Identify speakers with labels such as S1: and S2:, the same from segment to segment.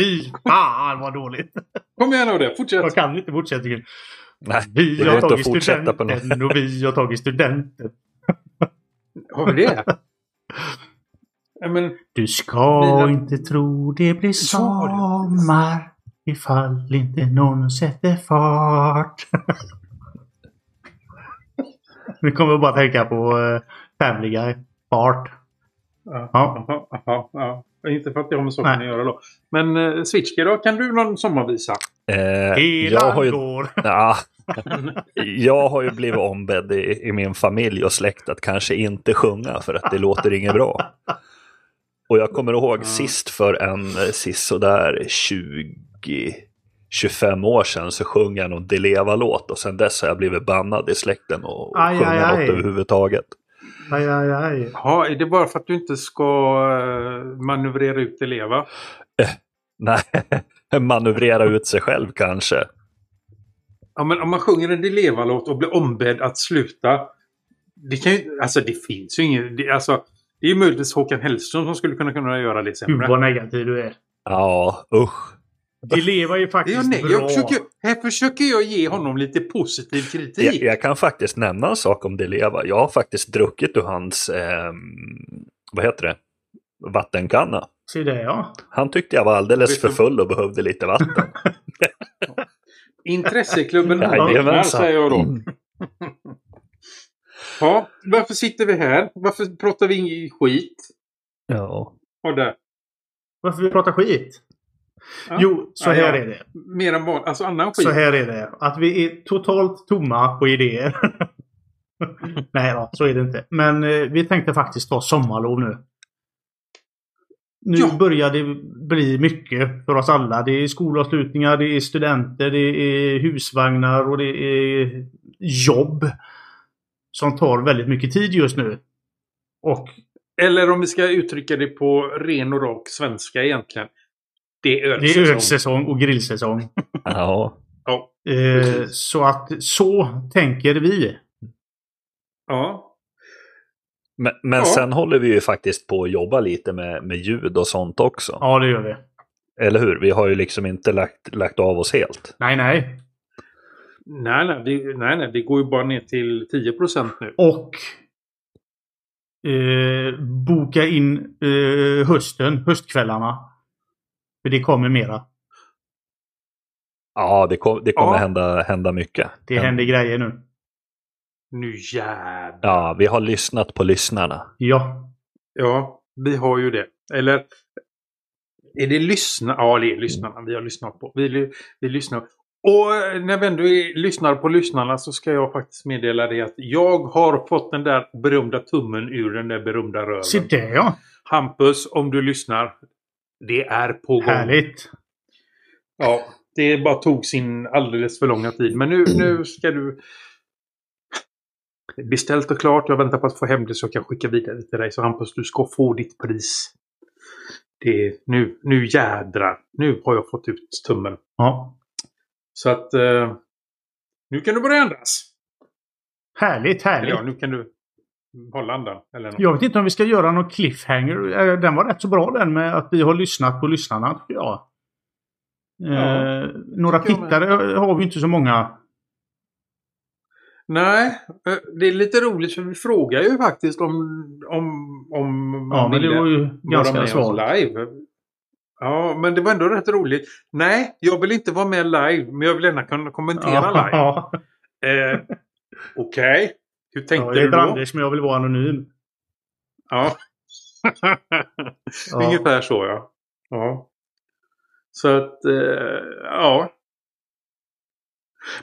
S1: Fy fan vad dåligt!
S2: Kom igen Udde, fortsätt!
S1: Jag kan inte fortsättningen.
S3: Nej,
S1: Vi
S3: det
S1: har tagit
S3: fortsätta på något.
S1: studenten och vi har tagit studenten.
S2: Har vi det? Men,
S1: Du ska
S2: Mina-
S1: inte tro det blir
S2: det.
S1: sommar ifall inte någon sätter fart. Nu kommer jag bara tänka på uh, Family Guy. Fart.
S2: Ja.
S1: ja.
S2: Ja, ja. Inte för att det har med saken
S1: Nej.
S2: att göra då. Men uh, Switchkey då, kan du någon sommarvisa?
S3: Eh,
S1: Hela
S3: jag, har ju,
S1: går.
S3: ja, jag har ju blivit ombedd i, i min familj och släkt att kanske inte sjunga för att det låter inget bra. Och jag kommer ihåg
S2: Mm.
S3: sist för en eh, sist sådär 20 25 år sedan så sjöng jag någon Deleva-låt och sen dess har jag blivit bannad i släkten och
S1: Aj,
S3: sjunga
S1: aj,
S3: något
S1: aj.
S3: överhuvudtaget.
S1: Aj, aj, aj.
S2: Ja, är det bara för att du inte ska uh, manövrera ut elever?
S3: Nej, manövrera ut sig själv kanske.
S2: Ja, men om man sjunger en Deleva-låt och blir ombedd att sluta. Det kan ju, alltså det finns ju inget, det, alltså, det är ju möjligtvis Håkan Hellström som skulle kunna, kunna göra det
S1: Gud
S2: sämre.
S1: vad negativ du är.
S3: Ja, usch.
S1: Det lever ju
S2: Det
S1: faktiskt
S2: jag, nej,
S1: bra.
S2: jag försöker, här försöker jag ge honom lite positiv
S3: Jag,
S2: kritik.
S3: jag kan faktiskt nämna en sak om Deleva. Jag har faktiskt druckit ur hans, eh, vad heter det, vattenkanna.
S1: Se det ja.
S3: Han tyckte jag var alldeles för full och behövde lite vatten.
S2: Intresseklubben
S3: Jajamensan.
S2: säger jag då. Ja, varför sitter vi här? Varför pratar vi ingen skit?
S3: Ja.
S2: Och där.
S1: Varför vi pratar skit?
S2: Ja.
S1: Jo, så här är det.
S2: Mer än van, alltså annan skit.
S1: Så här är det. Att vi är totalt tomma på idéer. Nej då, så är det inte. Men eh, vi tänkte faktiskt ta sommarlov nu. Nu
S2: Ja.
S1: börjar det bli mycket för oss alla. Det är skolavslutningar, det är studenter, det är husvagnar och det är jobb. Som tar väldigt mycket tid just nu. Och
S2: Eller om vi ska uttrycka det på ren och rak svenska egentligen. Det är
S1: det
S2: ölsäsong.
S1: är ölsäsong och grillsäsong.
S3: ja.
S2: Ja.
S1: Eh, så att så tänker vi.
S2: ja.
S3: Men, men
S2: Ja.
S3: sen håller vi ju faktiskt på att jobba lite med, med ljud och sånt också.
S1: Ja, det gör vi.
S3: Eller hur? Vi har ju liksom inte lagt, lagt av oss helt.
S1: Nej, nej.
S2: Nej, nej, vi, nej, nej. Det går ju bara ner till 10% nu.
S1: Och eh, boka in eh, hösten, höstkvällarna. För det kommer mera.
S3: Ja, det, kom, det kommer
S2: Ja.
S3: hända, hända mycket.
S1: Det
S3: Men-
S1: händer grejer nu.
S2: Nu jävlar.
S3: Ja, vi har lyssnat på lyssnarna.
S1: Ja.
S2: Ja, vi har ju det. Eller är det lyssna? Ja, det är lyssnarna vi har lyssnat på. Vi, vi lyssnar. Och eh, när vi ändå lyssnar på lyssnarna så ska jag faktiskt meddela dig att jag har fått den där berömda tummen ur den där berömda röven.
S1: Se det ja.
S2: Hampus, om du lyssnar. Det är på gång.
S1: Härligt.
S2: Ja, det bara tog sin alldeles för långa tid. Men nu, nu ska du... Beställt och klart. Jag väntar på att få hem det så jag kan skicka vidare till dig. Så Hampus, du ska få ditt pris. Det är, nu, nu jädrar. Nu har jag fått ut tummen.
S1: Ja.
S2: Så att... Eh, nu kan du börja andas.
S1: Härligt,
S2: Eller ja,
S1: härligt.
S2: nu kan du hålla andan. Eller något.
S1: Jag vet inte om vi ska göra någon cliffhanger. Eh, Den var rätt så bra den med att vi har lyssnat på lyssnarna, tycker jag. Eh,
S2: Ja,
S1: några
S2: jag med.
S1: tittare har vi inte så många.
S2: Nej, eh, det är lite roligt för vi frågar ju faktiskt om, om, om man
S1: Ja, men det var ju ganska svalt.
S2: live. Ja, men det var ändå rätt roligt. Nej, jag vill inte vara med live, men jag vill gärna kunna kommentera live.
S1: Ja,
S2: Eh, Okej, hur tänkte
S1: ja, jag
S2: du
S1: heter
S2: då?
S1: Anders, men jag vill vara anonym.
S2: Ja.
S1: Ja.
S2: Ungefär så ja. ja. Så att, eh, ja.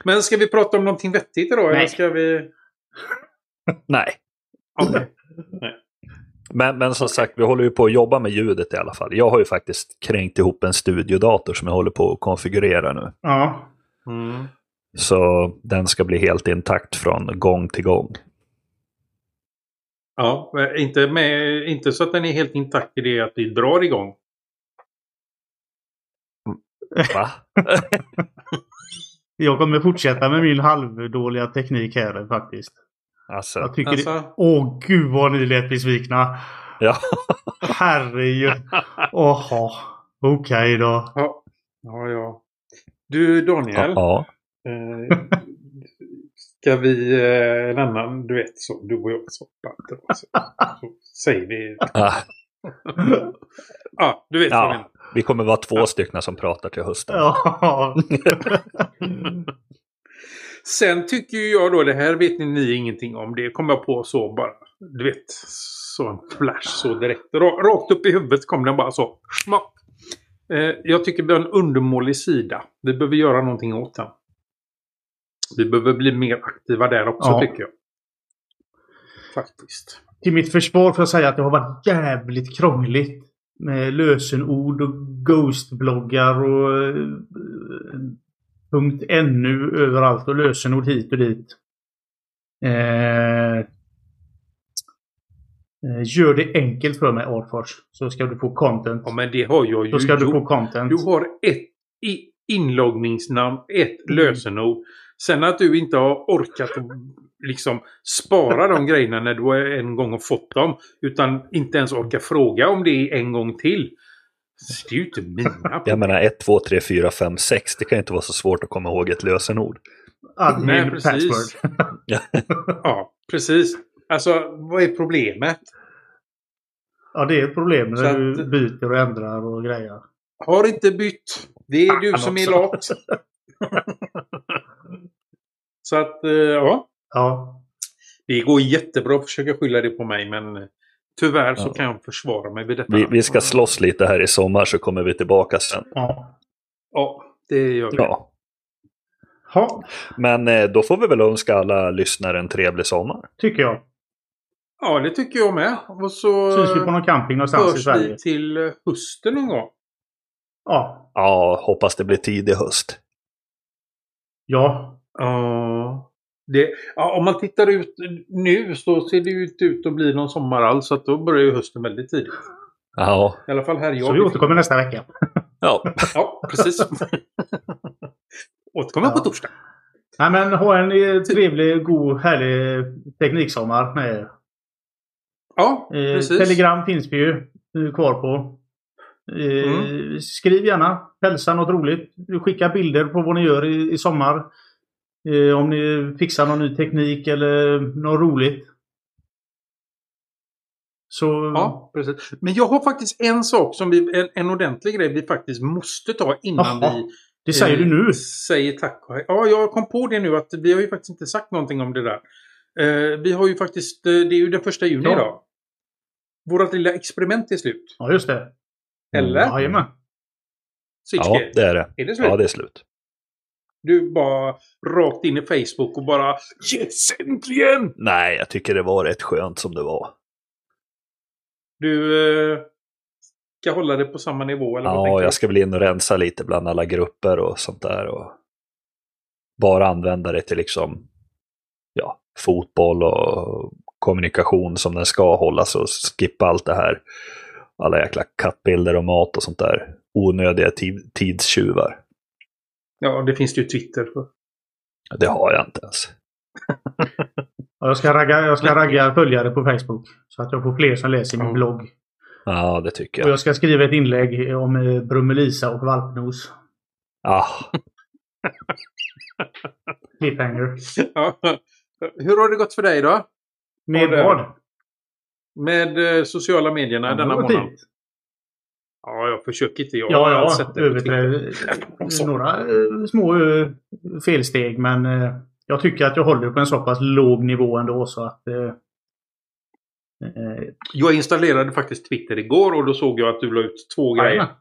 S2: Men ska vi prata om någonting vettigt idag? Eller
S1: Nej.
S2: ska vi...
S3: Nej.
S2: Okej.
S3: Men, men som sagt, vi håller ju på att jobba med ljudet i alla fall. Jag har ju faktiskt kränkt ihop en studiodator som jag håller på att konfigurera nu.
S1: Ja.
S2: Mm.
S3: Så den ska bli helt intakt från gång till gång.
S2: Ja, inte, med, inte så att den är helt intakt i det att vi drar igång.
S3: Va?
S1: Jag kommer fortsätta med min halvdåliga teknik här faktiskt.
S3: Alltså,
S1: Jag tycker
S2: Alltså?
S1: det... Åh gud vad ni lät besvikna.
S3: ja.
S1: Herregud. Åh. Okej då.
S2: Ja, ja. ja. Du Daniel.
S3: Ja.
S2: Eh, ska vi eh, en annan, du vet så, du och jag soppa. Så, så säger vi.
S3: Ah,
S2: Ja, du vet vad jag
S3: ja.
S2: menar.
S3: Vi kommer vara två stycken som pratar till hösten.
S1: Ja.
S2: Sen tycker jag då, det här vet ni, ni ingenting om. Det kom jag på så bara. Du vet, så en flash så direkt. Ra- Rakt upp i huvudet kom den bara så. Smack. Eh, jag tycker vi har en undermålig sida. Vi behöver göra någonting åt den. Vi behöver bli mer aktiva där också
S1: Ja.
S2: tycker jag. Faktiskt.
S1: Till mitt försvar får jag säga att det har varit jävligt krångligt. Med lösenord och ghostbloggar och eh, punkt .nu överallt och lösenord hit och dit. Eh, eh, gör det enkelt för mig Artfors. Så ska du få content.
S2: Ja men det har jag ju
S1: Då ska du få content.
S2: Du har ett inloggningsnamn, ett lösenord. Sen att du inte har orkat liksom spara de grejerna när du en gång har fått dem. Utan inte ens orkar fråga om det en gång till. Det är ju inte mina
S3: Jag menar 1, 2, 3, 4, 5, 6. Det kan inte vara så svårt att komma ihåg ett lösenord.
S1: Admin
S2: Nej, precis. Ja, precis. Alltså, vad är problemet?
S1: Ja, det är ett problem när
S2: att-
S1: du byter och ändrar och grejer.
S2: Har inte bytt. Det är du som är lat. Så att, eh, ja.
S1: Ja.
S2: Det går jättebra att försöka skylla det på mig, men eh, tyvärr så
S3: Ja.
S2: kan jag försvara mig vid detta.
S3: Vi, vi ska slåss lite här i sommar så kommer vi tillbaka sen.
S1: Ja.
S2: Ja, det gör vi.
S3: Ja.
S1: Ha,
S3: Men eh, då får vi väl önska alla lyssnare en trevlig sommar.
S1: tycker jag.
S2: Ja, det tycker jag med. Och så
S1: Syns vi på någon camping någonstans i Sverige.
S2: vi till hösten någon gång.
S1: Ja.
S3: Ja, hoppas det blir tidig höst.
S1: Ja.
S2: Ja. Det, ja, om man tittar ut nu så ser det ju inte ut att bli någon sommar alls. Så att då börjar ju hösten väldigt tidigt.
S3: Ja,
S2: I alla fall här jag
S1: Så vi återkommer nästa vecka.
S3: ja.
S2: Ja, precis. återkommer på
S1: Ja.
S2: torsdag.
S1: Nej men ha en eh, trevlig, god, härlig tekniksommar med er.
S2: Ja,
S1: Eh,
S2: precis.
S1: Telegram finns vi ju eh, kvar på. Eh,
S2: Mm.
S1: Skriv gärna. Hälsa något roligt. Skicka bilder på vad ni gör i, i sommar. Eh, om ni fixar någon ny teknik eller något roligt. Så...
S2: Ja, precis. Men jag har faktiskt en sak som vi, en, en ordentlig grej vi faktiskt måste ta innan
S1: Jaha,
S2: vi
S1: Det säger
S2: eh,
S1: du nu.
S2: säger tack och hej. Ja, jag kom på det nu att vi har ju faktiskt inte sagt någonting om det där. Eh, vi har ju faktiskt, eh, det är ju den första juni
S1: Ja.
S2: idag. Vårt lilla experiment är slut.
S1: Ja, just det.
S2: Eller?
S1: Jajamän.
S2: Sitske,
S3: ja, det är det.
S2: är det slut?
S3: Ja, det är slut.
S2: Du bara rakt in i Facebook och bara Yes, äntligen!
S3: Nej, jag tycker det var rätt skönt som det var.
S2: Du eh, ska hålla det på samma nivå eller
S3: Ja, jag ska väl in och rensa lite bland alla grupper och sånt där. Och bara använda det till liksom ja, fotboll och kommunikation som den ska hållas och skippa allt det här. Alla jäkla kattbilder och mat och sånt där. Onödiga tid, tidstjuvar.
S2: Ja, det finns det ju Twitter för.
S3: Det har jag inte ens.
S1: Ja, jag ska ragga, jag ska ragga följare på Facebook. Så att jag får fler som läser min
S2: Ja.
S1: blogg.
S3: Ja, det tycker
S1: Och
S3: jag.
S1: jag ska skriva ett inlägg om eh, Brummelisa och valpnos.
S3: Ah,
S1: Cliffhanger.
S2: Ja. Hur har det gått för dig då?
S1: Med
S2: Ja,
S1: vad?
S2: Med eh, sociala medierna denna
S1: det var
S2: månad?
S1: fint.
S2: Ja, jag försöker inte. Jag
S1: Ja,
S2: har
S1: ja.
S2: sett det.
S1: Överträd några eh, små eh, felsteg men eh, jag tycker att jag håller på en så pass låg nivå ändå så att
S2: Jag installerade faktiskt Twitter igår och då såg jag att du la ut två grejer.
S1: jajamän.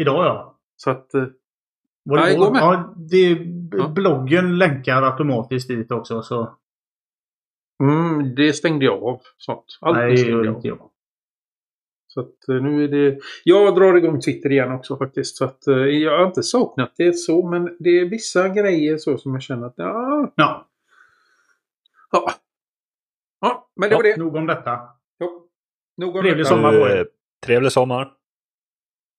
S1: Idag ja.
S2: Så att...
S1: Var det
S2: Ja,
S1: igår?
S2: med.
S1: Ja, det,
S2: Ja.
S1: Bloggen länkar automatiskt dit också så
S2: Mm, det stängde jag av. Sånt. Allt
S1: nej
S2: det stängde jag av. Så att eh, nu är det... Jag drar igång Twitter igen också faktiskt. Så att eh, jag har inte saknat det så, men det är vissa grejer så som jag känner att ja...
S1: Ja,
S2: Ja, ja men det var det.
S1: nog om detta.
S2: Ja. Nog om
S1: Trevlig
S2: detta.
S1: sommar. på er.
S3: eh, trevlig sommar.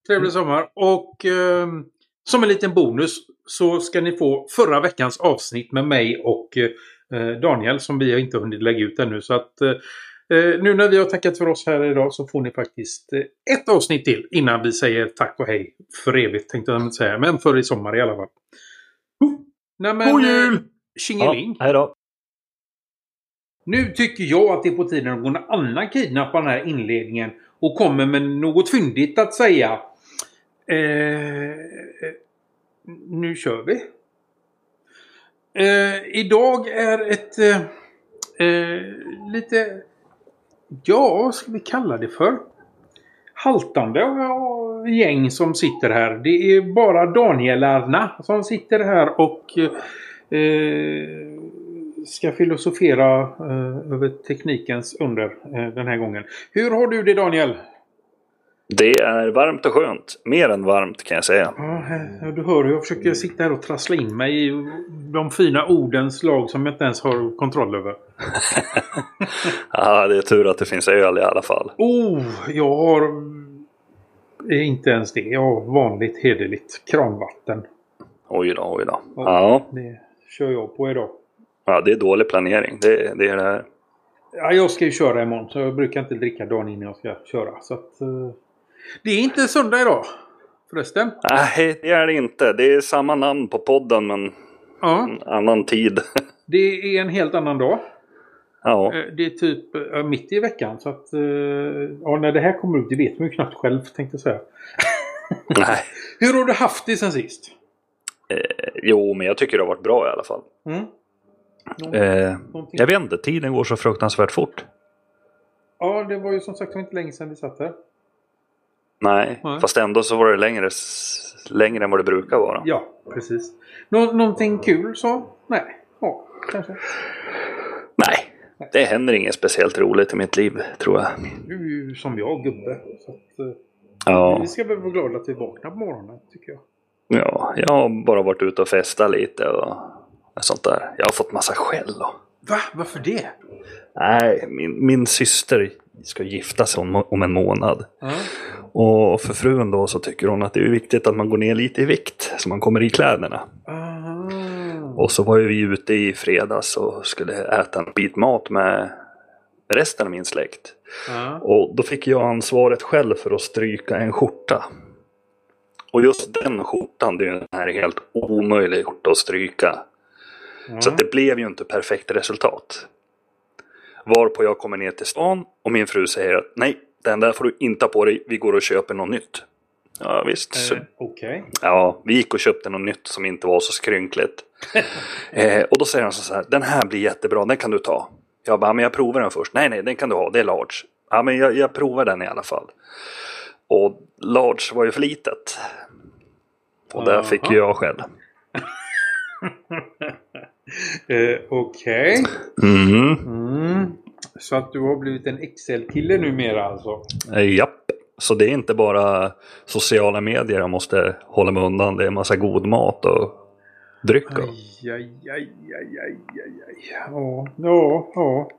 S2: Trevlig sommar. Och ehm, som en liten bonus så ska ni få förra veckans avsnitt med mig och eh, Daniel som vi har inte hunnit lägga ut ännu. Så att eh, Eh, nu när vi har tackat för oss här idag så får ni faktiskt eh, ett avsnitt till innan vi säger tack och hej för evigt tänkte jag säga. Men för i sommar i alla fall. Nej, men,
S1: God jul!
S2: eh, Tjingeling!
S3: Ja, hej då!
S2: Nu tycker jag att det är på tiden att någon annan kidnappar den här inledningen och kommer med något fyndigt att säga. Eh, nu kör vi. Eh, idag är ett eh, eh, lite... Ja, vad ska vi kalla det för? Haltande gäng som sitter här. Det är bara Danielarna som sitter här och eh, ska filosofera eh, över teknikens under eh, den här gången. Hur har du det Daniel?
S3: Det är varmt och skönt. Mer än varmt kan jag säga.
S2: Ja, du hör hur jag försöker sitta här och trassla in mig i de fina ordens lag som jag inte ens har kontroll över.
S3: Ja, det är tur att det finns öl i alla fall.
S2: Oh, jag har eh, inte ens det. Jag har vanligt hederligt kranvatten.
S3: Oj då, oj då. Ja,
S2: Det kör jag på idag.
S3: ja det är dålig planering. Det, det är det här.
S2: Ja, jag ska ju köra imorgon så jag brukar inte dricka dagen innan jag ska köra. Så att, eh, det är inte söndag idag. Förresten.
S3: Nej, det är det inte. Det är samma namn på podden men
S2: Ja,
S3: en annan tid.
S2: det är en helt annan dag.
S3: Ja,
S2: Eh, Det är typ eh, mitt i veckan. Så att, eh, ja, när det här kommer ut, det vet man ju knappt själv tänkte jag säga.
S3: nej.
S2: Hur har du haft det sen sist?
S3: Jo, men jag tycker det har varit bra i alla fall.
S2: Mm? Någon-
S3: Eh, jag vet inte, tiden går så fruktansvärt fort.
S2: Ja, det var ju som sagt inte länge sedan vi satt här.
S3: Nej,
S2: Nej.
S3: fast ändå så var det längre, längre än vad det brukar vara.
S2: Ja, precis. Nå någonting kul så? Nej. Ja, kanske.
S3: Det händer inget speciellt roligt i mitt liv, tror jag.
S2: Du är ju som jag, gubbe. Så att, eh,
S3: Ja,
S2: Vi ska väl vara glada att vi vaknar på morgonen, tycker jag.
S3: ja, jag har bara varit ute och festat lite och sånt där. Jag har fått massa skäll. Och...
S2: Va? Varför det?
S3: Nej, min, min syster ska gifta sig om, om en månad.
S2: Ja.
S3: Och för frun då så tycker hon att det är viktigt att man går ner lite i vikt så man kommer i kläderna.
S2: Aha.
S3: Och så var ju vi ute i fredags och skulle äta en bit mat med resten av min släkt.
S2: Ja.
S3: Och då fick jag ansvaret själv för att stryka en skjorta. Och just den skjortan, det är ju en här helt omöjlig skjorta att stryka. Så att det blev ju inte perfekt resultat. Varpå jag kommer ner till stan och min fru säger att nej, den där får du inte ha på dig, vi går och köper något nytt. Ja visst,
S2: Eh, Okej.
S3: ja, vi gick och köpte något nytt som inte var så skrynkligt. eh, och då säger han så här, den här blir jättebra, den kan du ta. Jag bara, men jag provar den först. Nej, nej, den kan du ha, det är large. Ja, men jag, jag provar den i alla fall. Och large var ju för litet. Och där fick
S2: Aha.
S3: ju jag skäll.
S2: Eh, Okej.
S3: Mm.
S2: Mm. Så att du har blivit en XL-kille numera alltså?
S3: Eh, Japp. Så det är inte bara sociala medier jag måste hålla mig undan. Det är en massa god mat och dryck. Och.
S2: Aj, aj, aj, aj, aj, aj. Ja, ja, ja.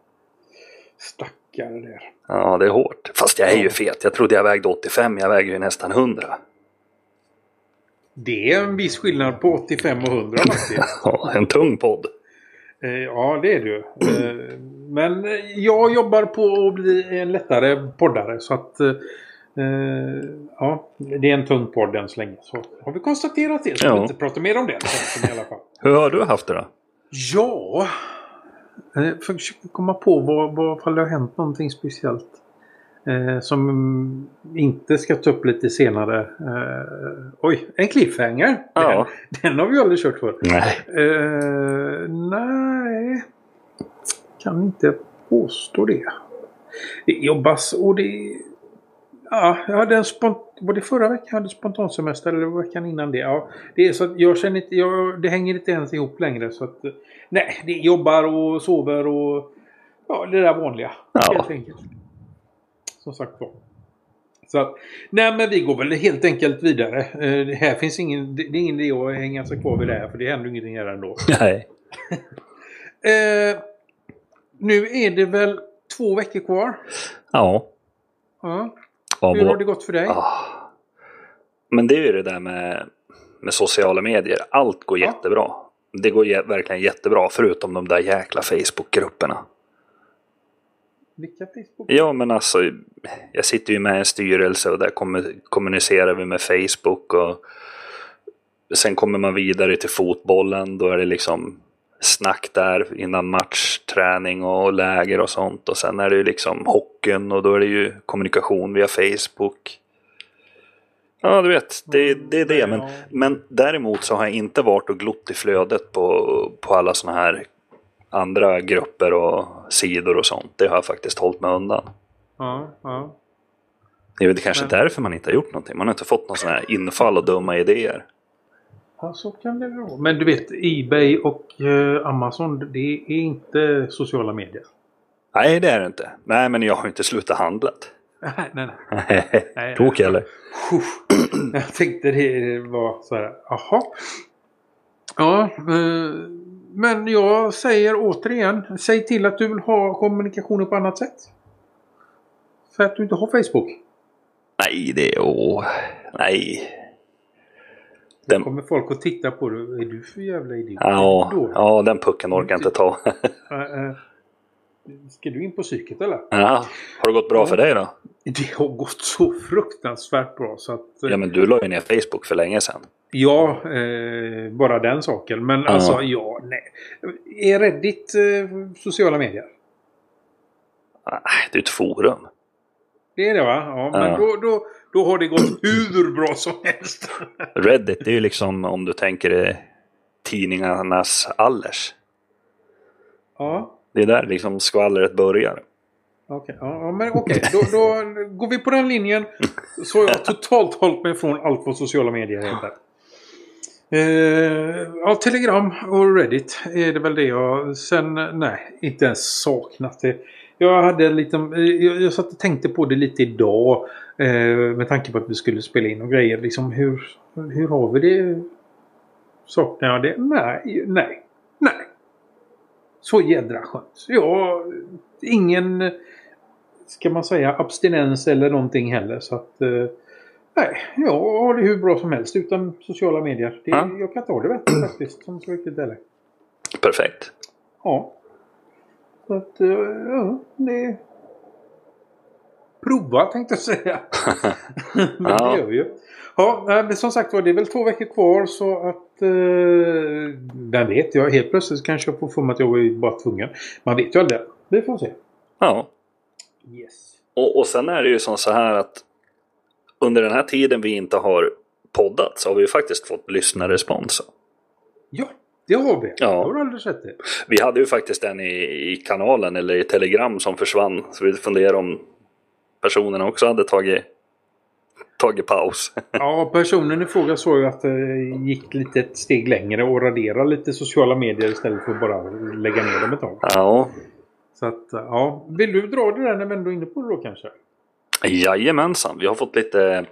S2: Stackare där.
S3: Ja, det är hårt. Fast jag är ju fet. Jag trodde jag vägde 85, jag väger ju nästan 100.
S2: Det är en viss skillnad på 85 och 100 faktiskt.
S3: Ja, en tung podd.
S2: Eh, Ja, det är du. Eh, Men jag jobbar på att bli en lättare poddare. Så att... eh, Ja, det är en tung podd än så länge. Så har vi konstaterat det. Så
S3: Ja.
S2: vi inte pratar mer om det. I alla fall.
S3: Hur har du haft det då?
S2: Ja... Jag försöker komma på vad, vad fall det har hänt någonting speciellt. Eh, som inte ska ta upp lite senare. Eh, oj, en cliffhanger!
S3: Ja.
S2: Den, den har vi aldrig kört för.
S3: Nej.
S2: Eh, nej. Kan inte påstå det. Det jobbas och det... Ja, jag hade en spont... Var det förra veckan jag hade spontansemester eller veckan innan det? Ja, det är så att jag känner inte... Jag, det hänger inte ens ihop längre så att... Nej, det jobbar och sover och... Ja, det där vanliga.
S3: Ja.
S2: Helt enkelt. Som sagt var. Så att, nej men vi går väl helt enkelt vidare. Eh, det här finns ingen, det, det är ingen idé att hänga sig kvar vid det här för det händer ingenting här ändå.
S3: Nej.
S2: Eh, nu är det väl två veckor kvar.
S3: Ja.
S2: Ja.
S3: Av
S2: Hur har det gått för dig?
S3: Ah. Men det är ju det där med, med sociala medier. Allt går
S2: Ja.
S3: jättebra. Det går jä- verkligen jättebra förutom de där jäkla Facebook-grupperna.
S2: Vilka Facebook?
S3: Ja, men alltså, jag sitter ju med i en styrelse och där kommunicerar vi med Facebook och sen kommer man vidare till fotbollen. Då är det liksom snack där innan match, träning och läger och sånt. Och sen är det ju liksom hockeyn och då är det ju kommunikation via Facebook. Ja, du vet, det, det är det. Men, men däremot så har jag inte varit och glott i flödet på, på alla sådana här andra grupper och sidor och sånt. Det har jag faktiskt hållit mig undan.
S2: Ja, ja.
S3: Det är väl kanske
S2: Men-
S3: därför man inte har gjort någonting. Man har inte fått någon sån här infall och dumma idéer.
S2: Ja, så kan det vara. Men du vet, Ebay och eh, Amazon, det är inte sociala medier.
S3: Nej, det är det inte. Nej, men jag har inte slutat handlat.
S2: Nej, nej, nej. Nej,
S3: Tokig eller?
S2: Jag tänkte det var så här, jaha. Ja, eh, men jag säger återigen, säg till att du vill ha kommunikationen på annat sätt. För att du inte har Facebook.
S3: Nej, det är... Åh, nej. Den,
S2: kommer folk att titta på dig. Är du för jävla idiot?
S3: ja,
S2: Då?
S3: ja, den pucken orkar jag inte ta.
S2: Ska du in på psyket eller?
S3: ja, har det gått bra för dig då?
S2: Det har gått så fruktansvärt bra så att... eh,
S3: Ja, men du la ju ner Facebook för länge sedan.
S2: Ja, eh, bara den saken. Men
S3: Ja.
S2: alltså, ja, nej. Är Reddit eh, sociala medier?
S3: Nej, det är ett forum.
S2: Det är det va? Ja, men
S3: Ja.
S2: Då, då, då har det gått hur bra som helst.
S3: Reddit, det är ju liksom om du tänker tidningarnas allers.
S2: ja,
S3: Det är där liksom skvallret börjar.
S2: okej. Ja, ja, men okej. Då, då går vi på den linjen. Så har jag totalt hållit mig från allt vad sociala medier heter. Eh, ja, Telegram och Reddit är det väl det jag... Sen, nej, inte ens saknat det. Jag hade liten... eh, Jag, jag satt och tänkte på det lite idag. Eh, med tanke på att vi skulle spela in och grejer. Liksom hur, hur har vi det? Saknar jag det? Nej, nej, nej. Så jädra skönt. Ja, ingen... Ska man säga abstinens eller någonting heller. Så att... Eh, nej, jag har det hur bra som helst utan sociala medier. Det,
S3: Ja.
S2: Jag kan ta det bättre faktiskt. Som så riktigt.
S3: Perfekt.
S2: Ja. Så att, eh, ja, det... Prova tänkte jag säga. Men
S3: Ja.
S2: det gör vi ju. Ja, som sagt var, det är väl två veckor kvar så att... Eh, vem vet, jag helt plötsligt kanske jag får för mig att jag ju bara tvungen. Man vet ju aldrig. Vi får se.
S3: Ja,
S2: Yes.
S3: och, och sen är det ju som så här att under den här tiden vi inte har poddat så har vi ju faktiskt fått lyssnarrespons.
S2: Ja, det har vi.
S3: Ja.
S2: Det har alldeles rätt i.
S3: Vi hade ju faktiskt en i, i kanalen eller i Telegram som försvann. Så vi funderar om personerna också hade tagit, tagit paus.
S2: Ja, personen i fråga såg ju att det gick lite ett steg längre och raderade lite sociala medier istället för att bara lägga ner dem ett tag.
S3: ja,
S2: Så att, ja. Vill du dra det där när vi ändå är inne på det då kanske?
S3: jajamensan. Vi har fått lite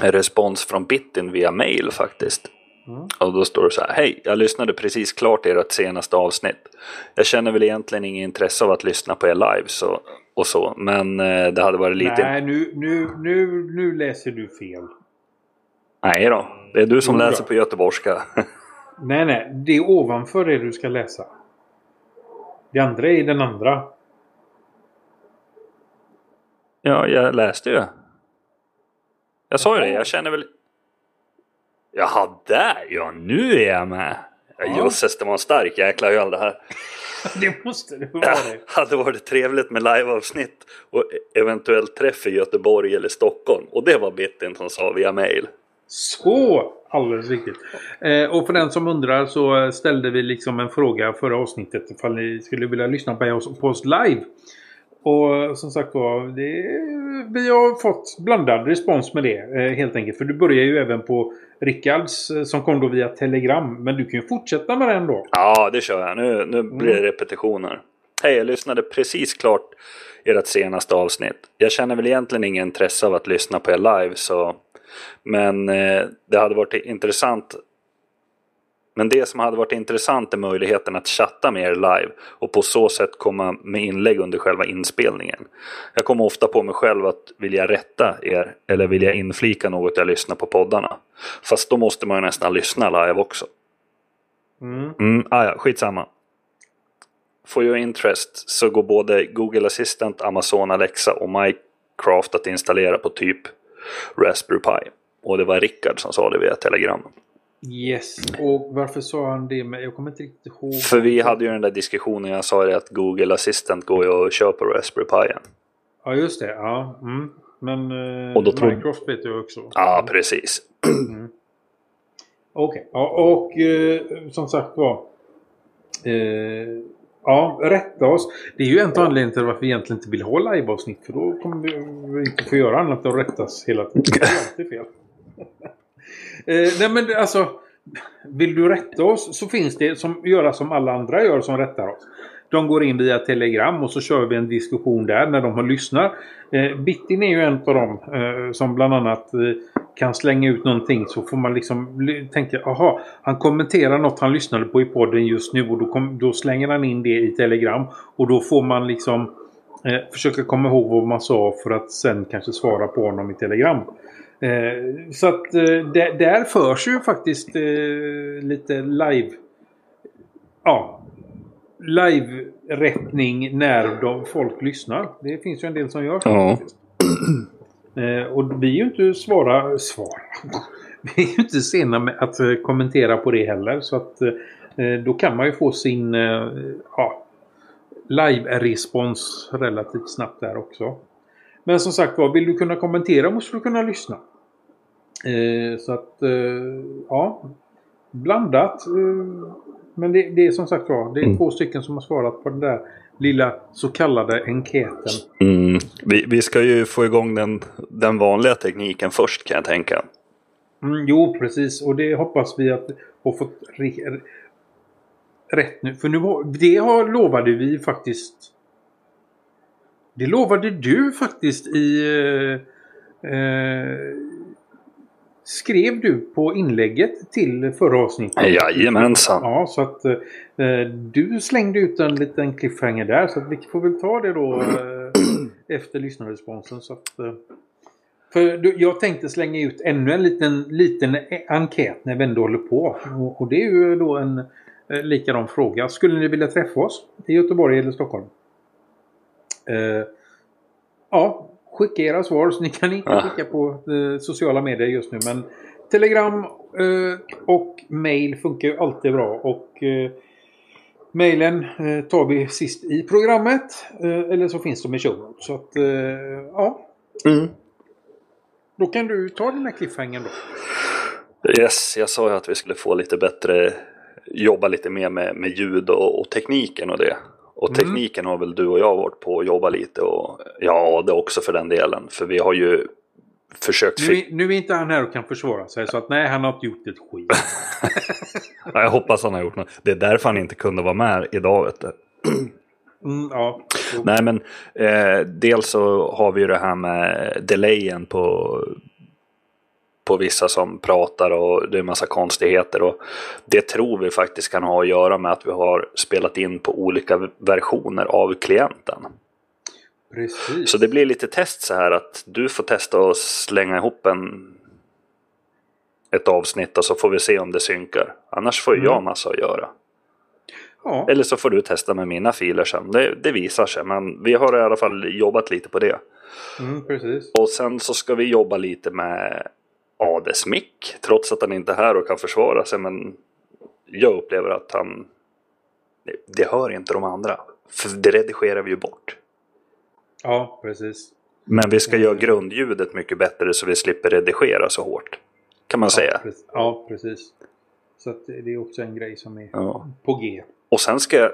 S3: respons från Bitin via mail faktiskt.
S2: Mm.
S3: Och då står det så här. Hej, jag lyssnade precis klart ert senaste avsnitt. Jag känner väl egentligen ingen intresse av att lyssna på er live så, och så. Men eh, det hade varit lite...
S2: Nej, nu, nu, nu, nu läser du fel.
S3: Nej då. Det är du som
S2: Jo då.
S3: läser på göteborgska.
S2: Nej, nej. Det är ovanför det du ska läsa. Det andra är den andra.
S3: ja, jag läste ju. Jag sa ju det. Jag känner väl... Jaha, där ja. Nu är jag med. Ja. Jösses, det var en stark jäkla öl det här.
S2: Det måste det vara det.
S3: hade varit trevligt med liveavsnitt och eventuellt träff i Göteborg eller Stockholm. Och det var Bitten som sa via mail.
S2: Så! Alldeles riktigt. Eh, och för den som undrar så ställde vi liksom en fråga förra avsnittet ifall ni skulle vilja lyssna på oss, på oss live. Och som sagt var, vi har fått blandad respons med det eh, helt enkelt. För du börjar ju även på Rickards eh, som kom då via Telegram. Men du kan ju fortsätta med den då.
S3: Ja, det kör jag. Nu, nu blir det repetitioner. Hej, jag lyssnade precis klart ert senaste avsnitt. Jag känner väl egentligen ingen intresse av att lyssna på er live, så... Men eh, det hade varit intressant. Men det som hade varit intressant är möjligheten att chatta med er live och på så sätt komma med inlägg under själva inspelningen. Jag kommer ofta på mig själv att vilja rätta er eller vilja inflika något jag lyssnar på poddarna. Fast då måste man ju nästan lyssna live också.
S2: Mm.
S3: Mm, ah ja, skitsamma. for your interest så går både Google Assistant, Amazon Alexa och Minecraft att installera på typ Raspberry Pi. Och det var Rickard som sa det via Telegram.
S2: Yes, och varför sa han det? Men jag kommer inte riktigt ihåg.
S3: För vi hade ju den där diskussionen, jag sa det att Google Assistant går ju att köra på Raspberry Pi.
S2: Ja, just det. Ja, mm. Men eh,
S3: Och då
S2: Minecraft vet jag också.
S3: Ja, precis.
S2: Okej, ja, och eh, som sagt var. Eh, ja, rätta oss. Det är ju en av anledningarna till varför vi egentligen inte vill ha liveavsnitt. För då kommer vi inte få göra annat än att rättas hela tiden. Det är alltid fel. eh, nej men alltså. Vill du rätta oss så finns det som göra som alla andra gör som rättar oss. De går in via Telegram och så kör vi en diskussion där när de har lyssnat. Eh, Bittin är ju en av dem eh, som bland annat eh, kan slänga ut någonting så får man liksom tänka aha, han kommenterar något han lyssnade på i podden just nu och då, kom, då slänger han in det i Telegram och då får man liksom eh, försöka komma ihåg vad man sa för att sen kanske svara på honom i Telegram. Eh, så att eh, där, förs ju faktiskt eh, lite live ja, live-rättning när de, folk lyssnar. Det finns ju en del som gör så.
S3: Ja.
S2: Eh, och vi är ju inte svara, svara. Vi är ju inte sena med att eh, kommentera på det heller. Så att eh, då kan man ju få sin ja, live-respons relativt snabbt där också. Men som sagt var, vill du kunna kommentera måste du kunna lyssna. Eh, så att, eh, ja. Blandat. Eh, men det, det är som sagt var, det är
S3: Mm.
S2: två stycken som har svarat på den där lilla så kallade enkäten.
S3: Mm. Vi, vi ska ju få igång den, den vanliga tekniken först kan jag tänka.
S2: Mm, jo, precis. Och det hoppas vi att ha fått rätt nu. För nu det har, lovade vi faktiskt. Det lovade du faktiskt i... Eh, eh, skrev du på inlägget till förra avsnittet?
S3: Jajamensan.
S2: Ja, så att eh, du slängde ut en liten cliffhanger där. Så att vi får väl ta det då eh, efter lyssnarresponsen. Så att, eh, för jag tänkte slänga ut ännu en liten, liten enkät när vi ändå håller på. Och, och det är ju då en eh, likadan fråga. Skulle ni vilja träffa oss i Göteborg eller Stockholm? Eh, ja, skicka era svar. Så ni kan inte
S3: Ja.
S2: skicka på eh, sociala medier just nu. Men Telegram eh, och mail funkar ju alltid bra. Och eh, mailen eh, tar vi sist i programmet. Eller så finns de i show. Så att, ja.
S3: Mm.
S2: Då kan du ta den här cliffhangern då.
S3: Yes, jag sa ju att vi skulle få lite bättre, jobba lite mer med, med ljud och, och tekniken och det. Och
S2: Mm.
S3: tekniken har väl du och jag varit på att jobba lite och ja, det också för den delen. För vi har ju försökt...
S2: Nu, nu är inte han här och kan försvara sig. Så att nej, han har inte gjort ett skit.
S3: ja, jag hoppas han har gjort något. Det är därför han inte kunde vara med idag. Vet du.
S2: Mm, ja.
S3: Nej men eh, dels så har vi ju det här med delayen på, på vissa som pratar och det är en massa konstigheter. Och det tror vi faktiskt kan ha att göra med att vi har spelat in på olika versioner av klienten.
S2: Precis.
S3: Så det blir lite test så här att du får testa att slänga ihop en ett avsnitt och så får vi se om det synkar. Annars får
S2: Mm.
S3: jag massa att göra.
S2: ja.
S3: Eller så får du testa med mina filer sen. Det, det visar sig. Men vi har i alla fall jobbat lite på det.
S2: Mm, precis.
S3: Och sen så ska vi jobba lite med Ades mick. Trots att han inte är här och kan försvara sig. Men jag upplever att han... Det hör inte de andra. För det redigerar vi ju bort.
S2: Ja, precis.
S3: Men vi ska göra grundljudet mycket bättre så vi slipper redigera så hårt. Kan man säga.
S2: Ja, precis. Ja, precis. Så det är också en grej som är
S3: Ja.
S2: på G.
S3: Och sen ska jag,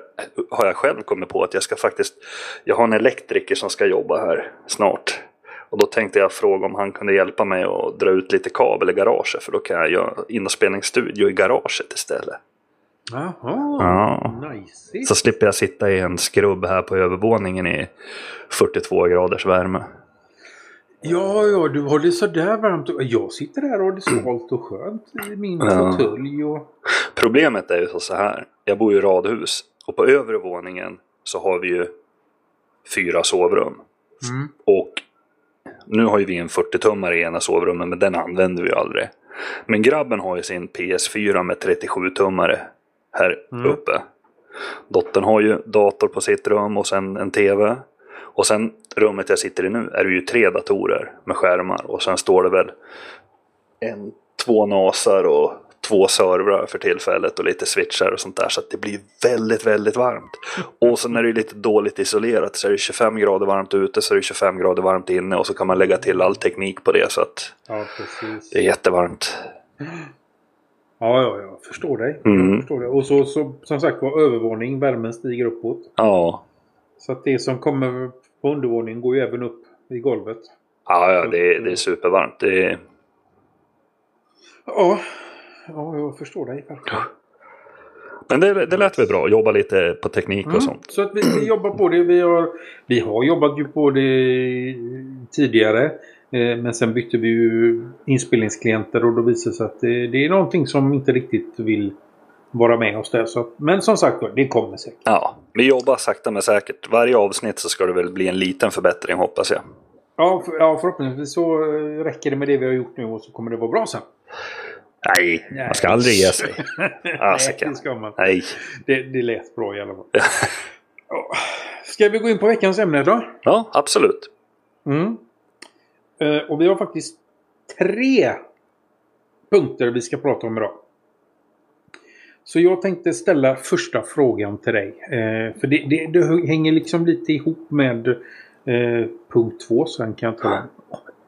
S3: har jag själv kommit på att jag ska faktiskt, jag har en elektriker som ska jobba här snart. Och då tänkte jag fråga om han kunde hjälpa mig att dra ut lite kabel i garaget. För då kan jag göra inspelningsstudio i garaget istället.
S2: Jaha,
S3: Ja.
S2: nice.
S3: Så slipper jag sitta i en skrubb här på övervåningen i 42 graders värme.
S2: Ja, ja, du har det sådär varmt. Jag sitter här och har det svalt och skönt i min
S3: Ja.
S2: fåtölj. Och...
S3: Problemet är ju så- så här. Jag bor ju i radhus. Och på övre våningen så har vi ju fyra sovrum.
S2: Mm.
S3: Och nu har ju vi en 40-tummare i ena sovrummet, men den använder vi ju aldrig. Men grabben har ju sin PS4 med 37-tummare här
S2: Mm.
S3: uppe. Dottern har ju dator på sitt rum och sen en TV. Och sen rummet jag sitter i nu är det ju tre datorer med skärmar. Och sen står det väl en, två NASar och två servrar för tillfället och lite switchar och sånt där. Så att det blir väldigt, väldigt varmt. Och så när det är lite dåligt isolerat så är det 25 grader varmt ute så är det 25 grader varmt inne och så kan man lägga till all teknik på det så att
S2: Ja, precis.
S3: det är jättevarmt.
S2: Ja, ja, jag förstår dig.
S3: Mm.
S2: Jag förstår dig. Och så, så som sagt var övervåning, värmen stiger uppåt.
S3: Ja,
S2: Så att det som kommer på undervåningen går ju även upp i golvet.
S3: ja, ja det, är- det är supervarmt. Det är,
S2: Ja, ja jag förstår dig verkligen.
S3: men det, det lät väl bra, jobba lite på teknik och
S2: Mm.
S3: sånt.
S2: Så att vi, vi jobbar på det. Vi har, vi har jobbat ju på det tidigare. Eh, Men sen bytte vi ju inspelningsklienter och då visade det sig att det, det är någonting som inte riktigt vill vara med oss där. Så, men som sagt det kommer säkert.
S3: Ja, vi jobbar sakta men säkert. Varje avsnitt så ska det väl bli en liten förbättring hoppas jag.
S2: Ja, för, ja förhoppningsvis så eh, räcker det med det vi har gjort nu och så kommer det vara bra sen.
S3: Nej, man ska aldrig ge sig.
S2: Nej,
S3: Fasiken.
S2: det ska man.
S3: Nej.
S2: Det, det lät bra i alla fall. Ska vi gå in på veckans ämne då?
S3: Ja, absolut.
S2: Mm. Eh, och vi har faktiskt tre punkter vi ska prata om idag. Så jag tänkte ställa första frågan till dig. Eh, för det, det, det hänger liksom lite ihop med eh, punkt två. Sen kan jag ta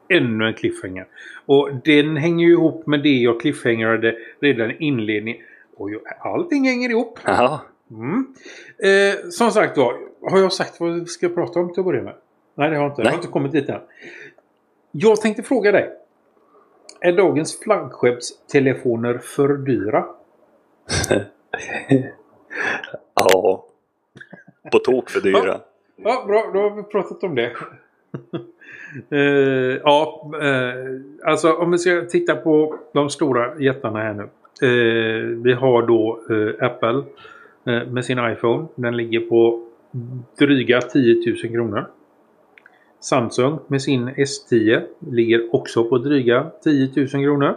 S2: ännu en cliffhanger. Och den hänger ju ihop med det jag cliffhangerade redan i inledningen. Och allting hänger ihop.
S3: Jaha.
S2: Mm. Eh, som sagt var, har jag sagt vad vi ska prata om till att börja med? Nej, det har jag inte. Jag har
S3: Nej.
S2: inte kommit dit än. Jag tänkte fråga dig. Är dagens flaggskeppstelefoner för dyra?
S3: Ja. På tok för dyra.
S2: Ja, bra. Då har vi pratat om det uh, ja, uh, alltså om vi ska titta på de stora jättarna här nu. Uh, vi har då Apple med sin iPhone. Den ligger på dryga 10 000 kronor. Samsung med sin S10 ligger också på dryga 10 000 kronor.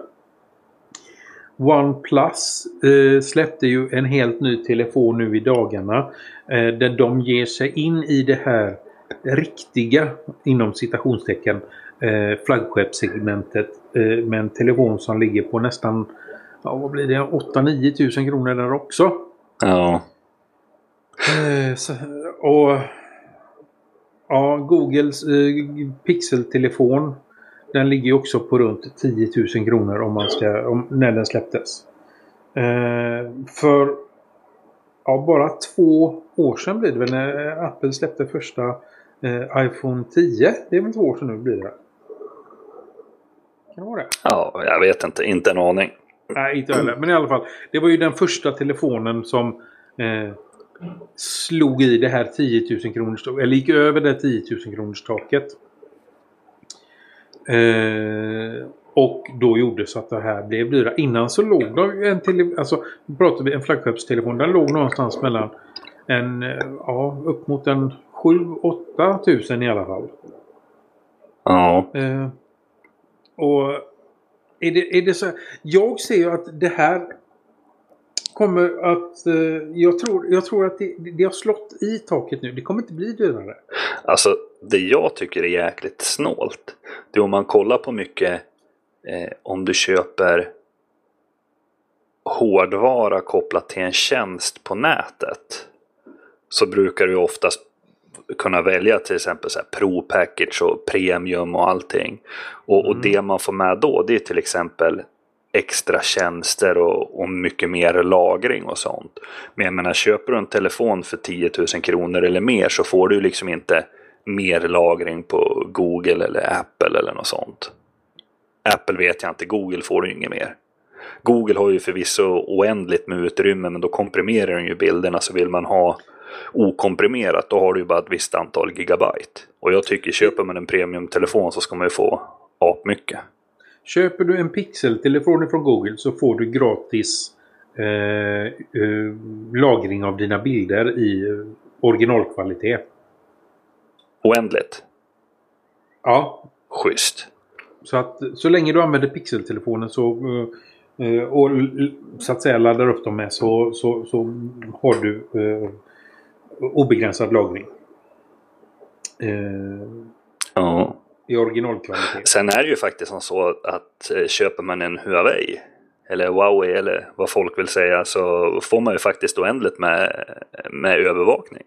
S2: OnePlus eh, släppte ju en helt ny telefon nu i dagarna. Eh, där de ger sig in i det här riktiga, inom citationstecken, eh, flaggskeppssegmentet. Eh, med en telefon som ligger på nästan, ja vad blir det, 8-9 tusen kronor där också.
S3: Ja.
S2: Eh, så, och ja, Googles eh, pixeltelefon den ligger också på runt 10 000 kronor om man ska, om, när den släpptes. Eh, för ja, bara två år sedan blir det väl när Apple släppte första eh, iPhone 10. Det är väl två år sedan nu blir det. Kan det vara det?
S3: ja, jag vet inte. Inte en aning.
S2: Nej, inte heller. Men i alla fall. Det var ju den första telefonen som eh, slog i det här 10 000 kronors Eller gick över det 10 000 kronors taket. Eh, och då gjorde så att det här blev dyra. Innan så låg de en tele, alltså pratar vi en flaggskeppstelefon. Den låg någonstans mellan en, eh, ja, upp mot en 7-8 tusen i alla fall.
S3: Ja.
S2: Eh, och är det, är det så Jag ser ju att det här kommer att... Eh, jag, tror, jag tror att det, det har slått i taket nu. Det kommer inte bli dyrare.
S3: Alltså, det jag tycker är jäkligt snålt. Det är om man kollar på mycket eh, om du köper hårdvara kopplat till en tjänst på nätet. Så brukar du oftast kunna välja till exempel så här Pro Package och Premium och allting. Och, och det man får med då det är till exempel extra tjänster och, och mycket mer lagring och sånt. Men jag menar, köper du en telefon för 10 000 kronor eller mer så får du liksom inte mer lagring på Google eller Apple eller något sånt. Apple vet jag inte, Google får du inget mer. Google har ju förvisso oändligt med utrymme men då komprimerar den ju bilderna så vill man ha okomprimerat då har du ju bara ett visst antal gigabyte. Och jag tycker köper man en premiumtelefon så ska man ju få apmycket.
S2: Köper du en pixeltelefon från Google så får du gratis eh, eh, lagring av dina bilder i originalkvalitet.
S3: Oändligt.
S2: Ja,
S3: Schysst.
S2: så att så länge du använder pixeltelefonen så, eh, och så att säga laddar upp dem med så, så, så har du eh, obegränsad lagring. Eh,
S3: Ja.
S2: I originalkvalitet.
S3: Sen är det ju faktiskt som så att eh, köper man en Huawei eller Huawei eller vad folk vill säga så får man ju faktiskt oändligt med, med övervakning.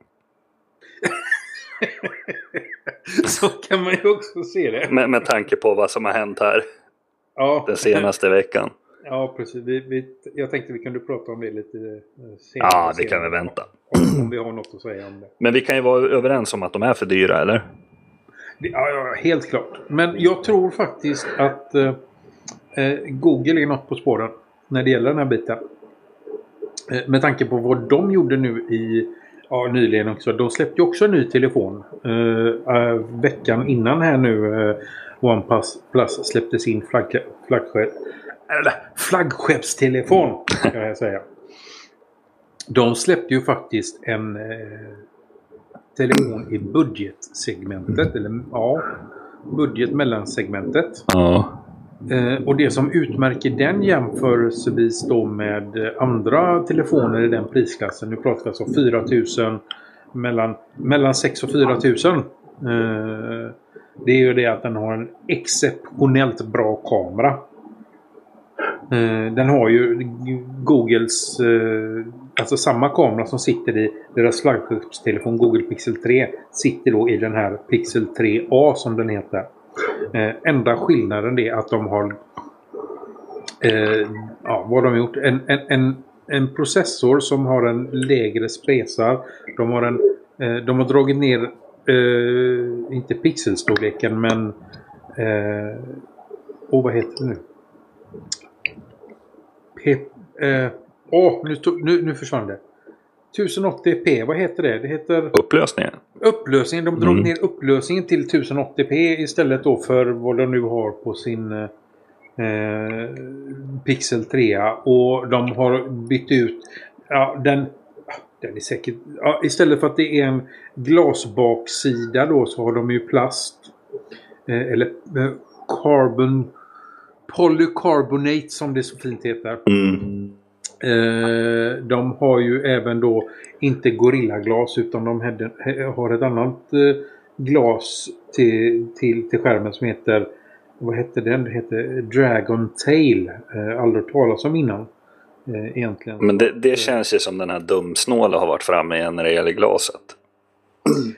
S2: så kan man ju också se det.
S3: Med, med tanke på vad som har hänt här
S2: Ja,
S3: den senaste veckan.
S2: Ja precis. Vi, vi, jag tänkte vi kunde prata om det lite eh, senare.
S3: Ja, det kan vi vänta.
S2: Om, om vi har något att säga om det.
S3: Men vi kan ju vara överens om att de är för dyra, eller?
S2: Det- Ja, helt klart. Men jag tror faktiskt att eh, eh, Google är något på spåren när det gäller den här biten. Eh, med tanke på vad de gjorde nu i ja, nyligen också. De släppte ju också en ny telefon. Eh, eh, veckan innan här nu eh, OnePlus Plus släppte sin flagg, flaggskepp, eller, flaggskeppstelefon. Kan jag säga. De släppte ju faktiskt en eh, telefon i budgetsegmentet. Eller ja, budget mellansegmentet.
S3: Ja.
S2: Eh, och det som utmärker den jämförelsevis då med andra telefoner i den prisklassen. Nu pratar vi alltså 4000 mellan, mellan 6 och 4000. Eh, det är ju det att den har en exceptionellt bra kamera. Eh, den har ju Googles, eh, alltså samma kamera som sitter i deras flaggskeppstelefon Google Pixel 3 sitter då i den här Pixel 3A som den heter. Eh, enda skillnaden är att de har eh, ja, vad har de gjort? En, en, en, en processor som har en lägre spesar. De har, en, eh, de har dragit ner, eh, inte pixelstorleken men eh, oh, vad heter det nu? P, eh, åh, nu, tog- nu, nu försvann det. 1080p, vad heter det? Det heter
S3: Upplösningen.
S2: upplösningen. De drog
S3: Mm.
S2: ner upplösningen till 1080p istället då för vad de nu har på sin eh, Pixel 3. Och de har bytt ut ja, den. Den är säkert... Ja, istället för att det är en glasbaksida då så har de ju plast. Eh, eller eh, carbon... Polycarbonate som det så fint heter.
S3: Mm.
S2: Eh, de har ju även då inte Gorillaglas utan de hade, har ett annat eh, glas till, till, till skärmen som heter vad hette den? Det heter Dragon Tail. Eh, aldrig talas om innan. Eh, egentligen.
S3: Men det, det känns ju som den här dumsnåla har varit framme igen när det gäller glaset.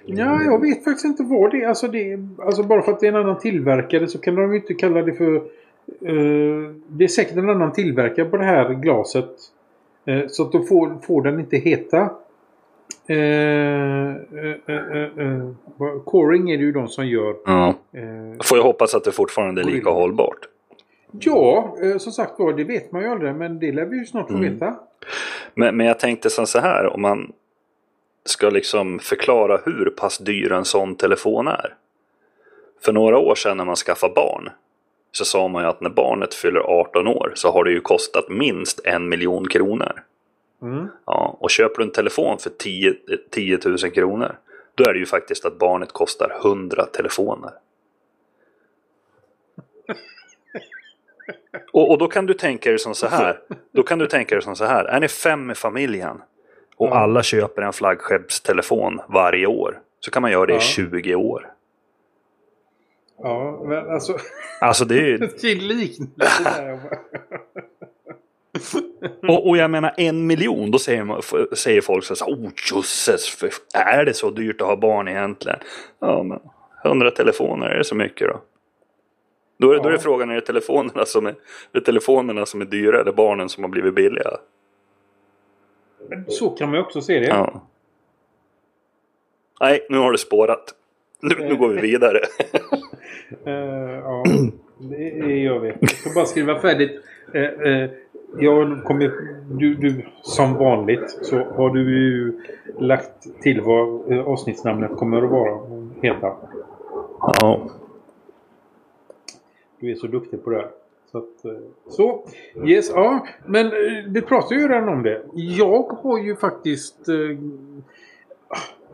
S2: Ja, jag vet faktiskt inte vad det är. Alltså, det alltså bara för att det är en annan tillverkare så kan de ju inte kalla det för... eh, det är säkert en annan tillverkare på det här glaset. Eh, så att då får, får den inte heta... Eh, eh, eh, Coring är det ju de som gör.
S3: Ja. Får jag hoppas att det fortfarande är lika hållbart.
S2: ja, som sagt var, det vet man ju aldrig. Men det lär vi ju snart få
S3: Mm.
S2: veta.
S3: Men, men jag tänkte som så här, om man ska liksom förklara hur pass dyr en sån telefon är. För några år sedan när man skaffade barn så sa man ju att när barnet fyller 18 år så har det ju kostat minst en miljon kronor.
S2: Mm.
S3: Ja, och köper du en telefon för 10, 10 000 kronor då är det ju faktiskt att barnet kostar 100 telefoner. Och, och då kan du tänka dig som så här. Då kan du tänka dig som så här. Är ni fem i familjen och
S2: Ja.
S3: alla köper en flaggskeppstelefon varje år så kan man göra det
S2: Ja.
S3: i 20 år.
S2: Ja, men alltså...
S3: Alltså det är ju...
S2: Till liknelse där.
S3: Och, och jag menar en miljon, då säger, säger folk så här, oh jösses, är det så dyrt att ha barn egentligen? Ja, men 100 telefoner, är det så mycket då? Då är, då är
S2: Ja.
S3: frågan, är det, telefonerna som är, är telefonerna som är dyra eller barnen som har blivit billiga?
S2: Så kan man ju också se det.
S3: Ja. Nej, nu har det spårat. Nu, nu går vi vidare.
S2: Eh, ja, det gör vi. Jag ska bara skriva färdigt. Eh, eh, jag kommer, du, du, som vanligt så har du ju lagt till vad avsnittsnamnet kommer att vara. Heta.
S3: Ja.
S2: Du är så duktig på det här. Så, att, så. Yes, ja. Men vi pratade ju redan om det. Jag har ju faktiskt...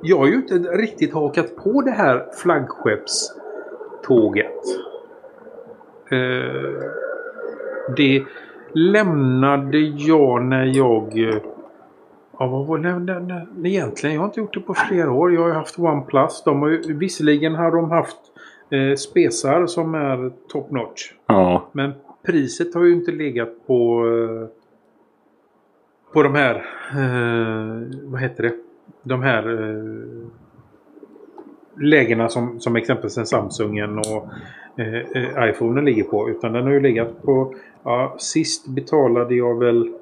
S2: Jag har ju inte riktigt hakat på det här flaggskeppståget. Eh, Det, lämnade jag när jag... eh, Ja, vad var det? det- det- Egentligen, jag har inte gjort det på flera år. Jag har ju haft OnePlus. De har ju, visserligen har de haft eh, spesar som är top notch.
S3: Ja.
S2: Men priset har ju inte legat på... eh, På de här... Eh, vad heter det? De här... Eh, lägena som, som exempelvis Samsungen och eh, eh iPhonen ligger på. Utan den har ju legat på... Ja, sist betalade jag väl...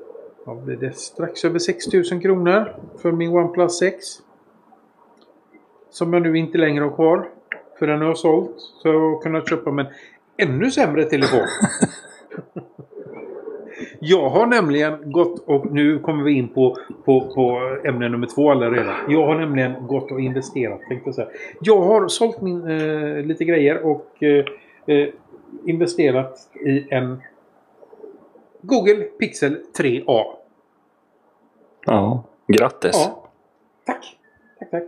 S2: ja, det? Strax över 6000 kronor för min OnePlus 6. Som jag nu inte längre har kvar. För den har jag sålt. Så jag har kunnat köpa mig en ännu sämre telefon. Jag har nämligen gått och nu kommer vi in på, på, på ämne nummer två alla redan. Jag har nämligen gått och investerat. Tänkte jag, säga. jag har sålt min, eh, lite grejer och eh, eh, investerat i en Google Pixel 3A.
S3: Ja. Grattis.
S2: Ja. Tack. Tack, tack.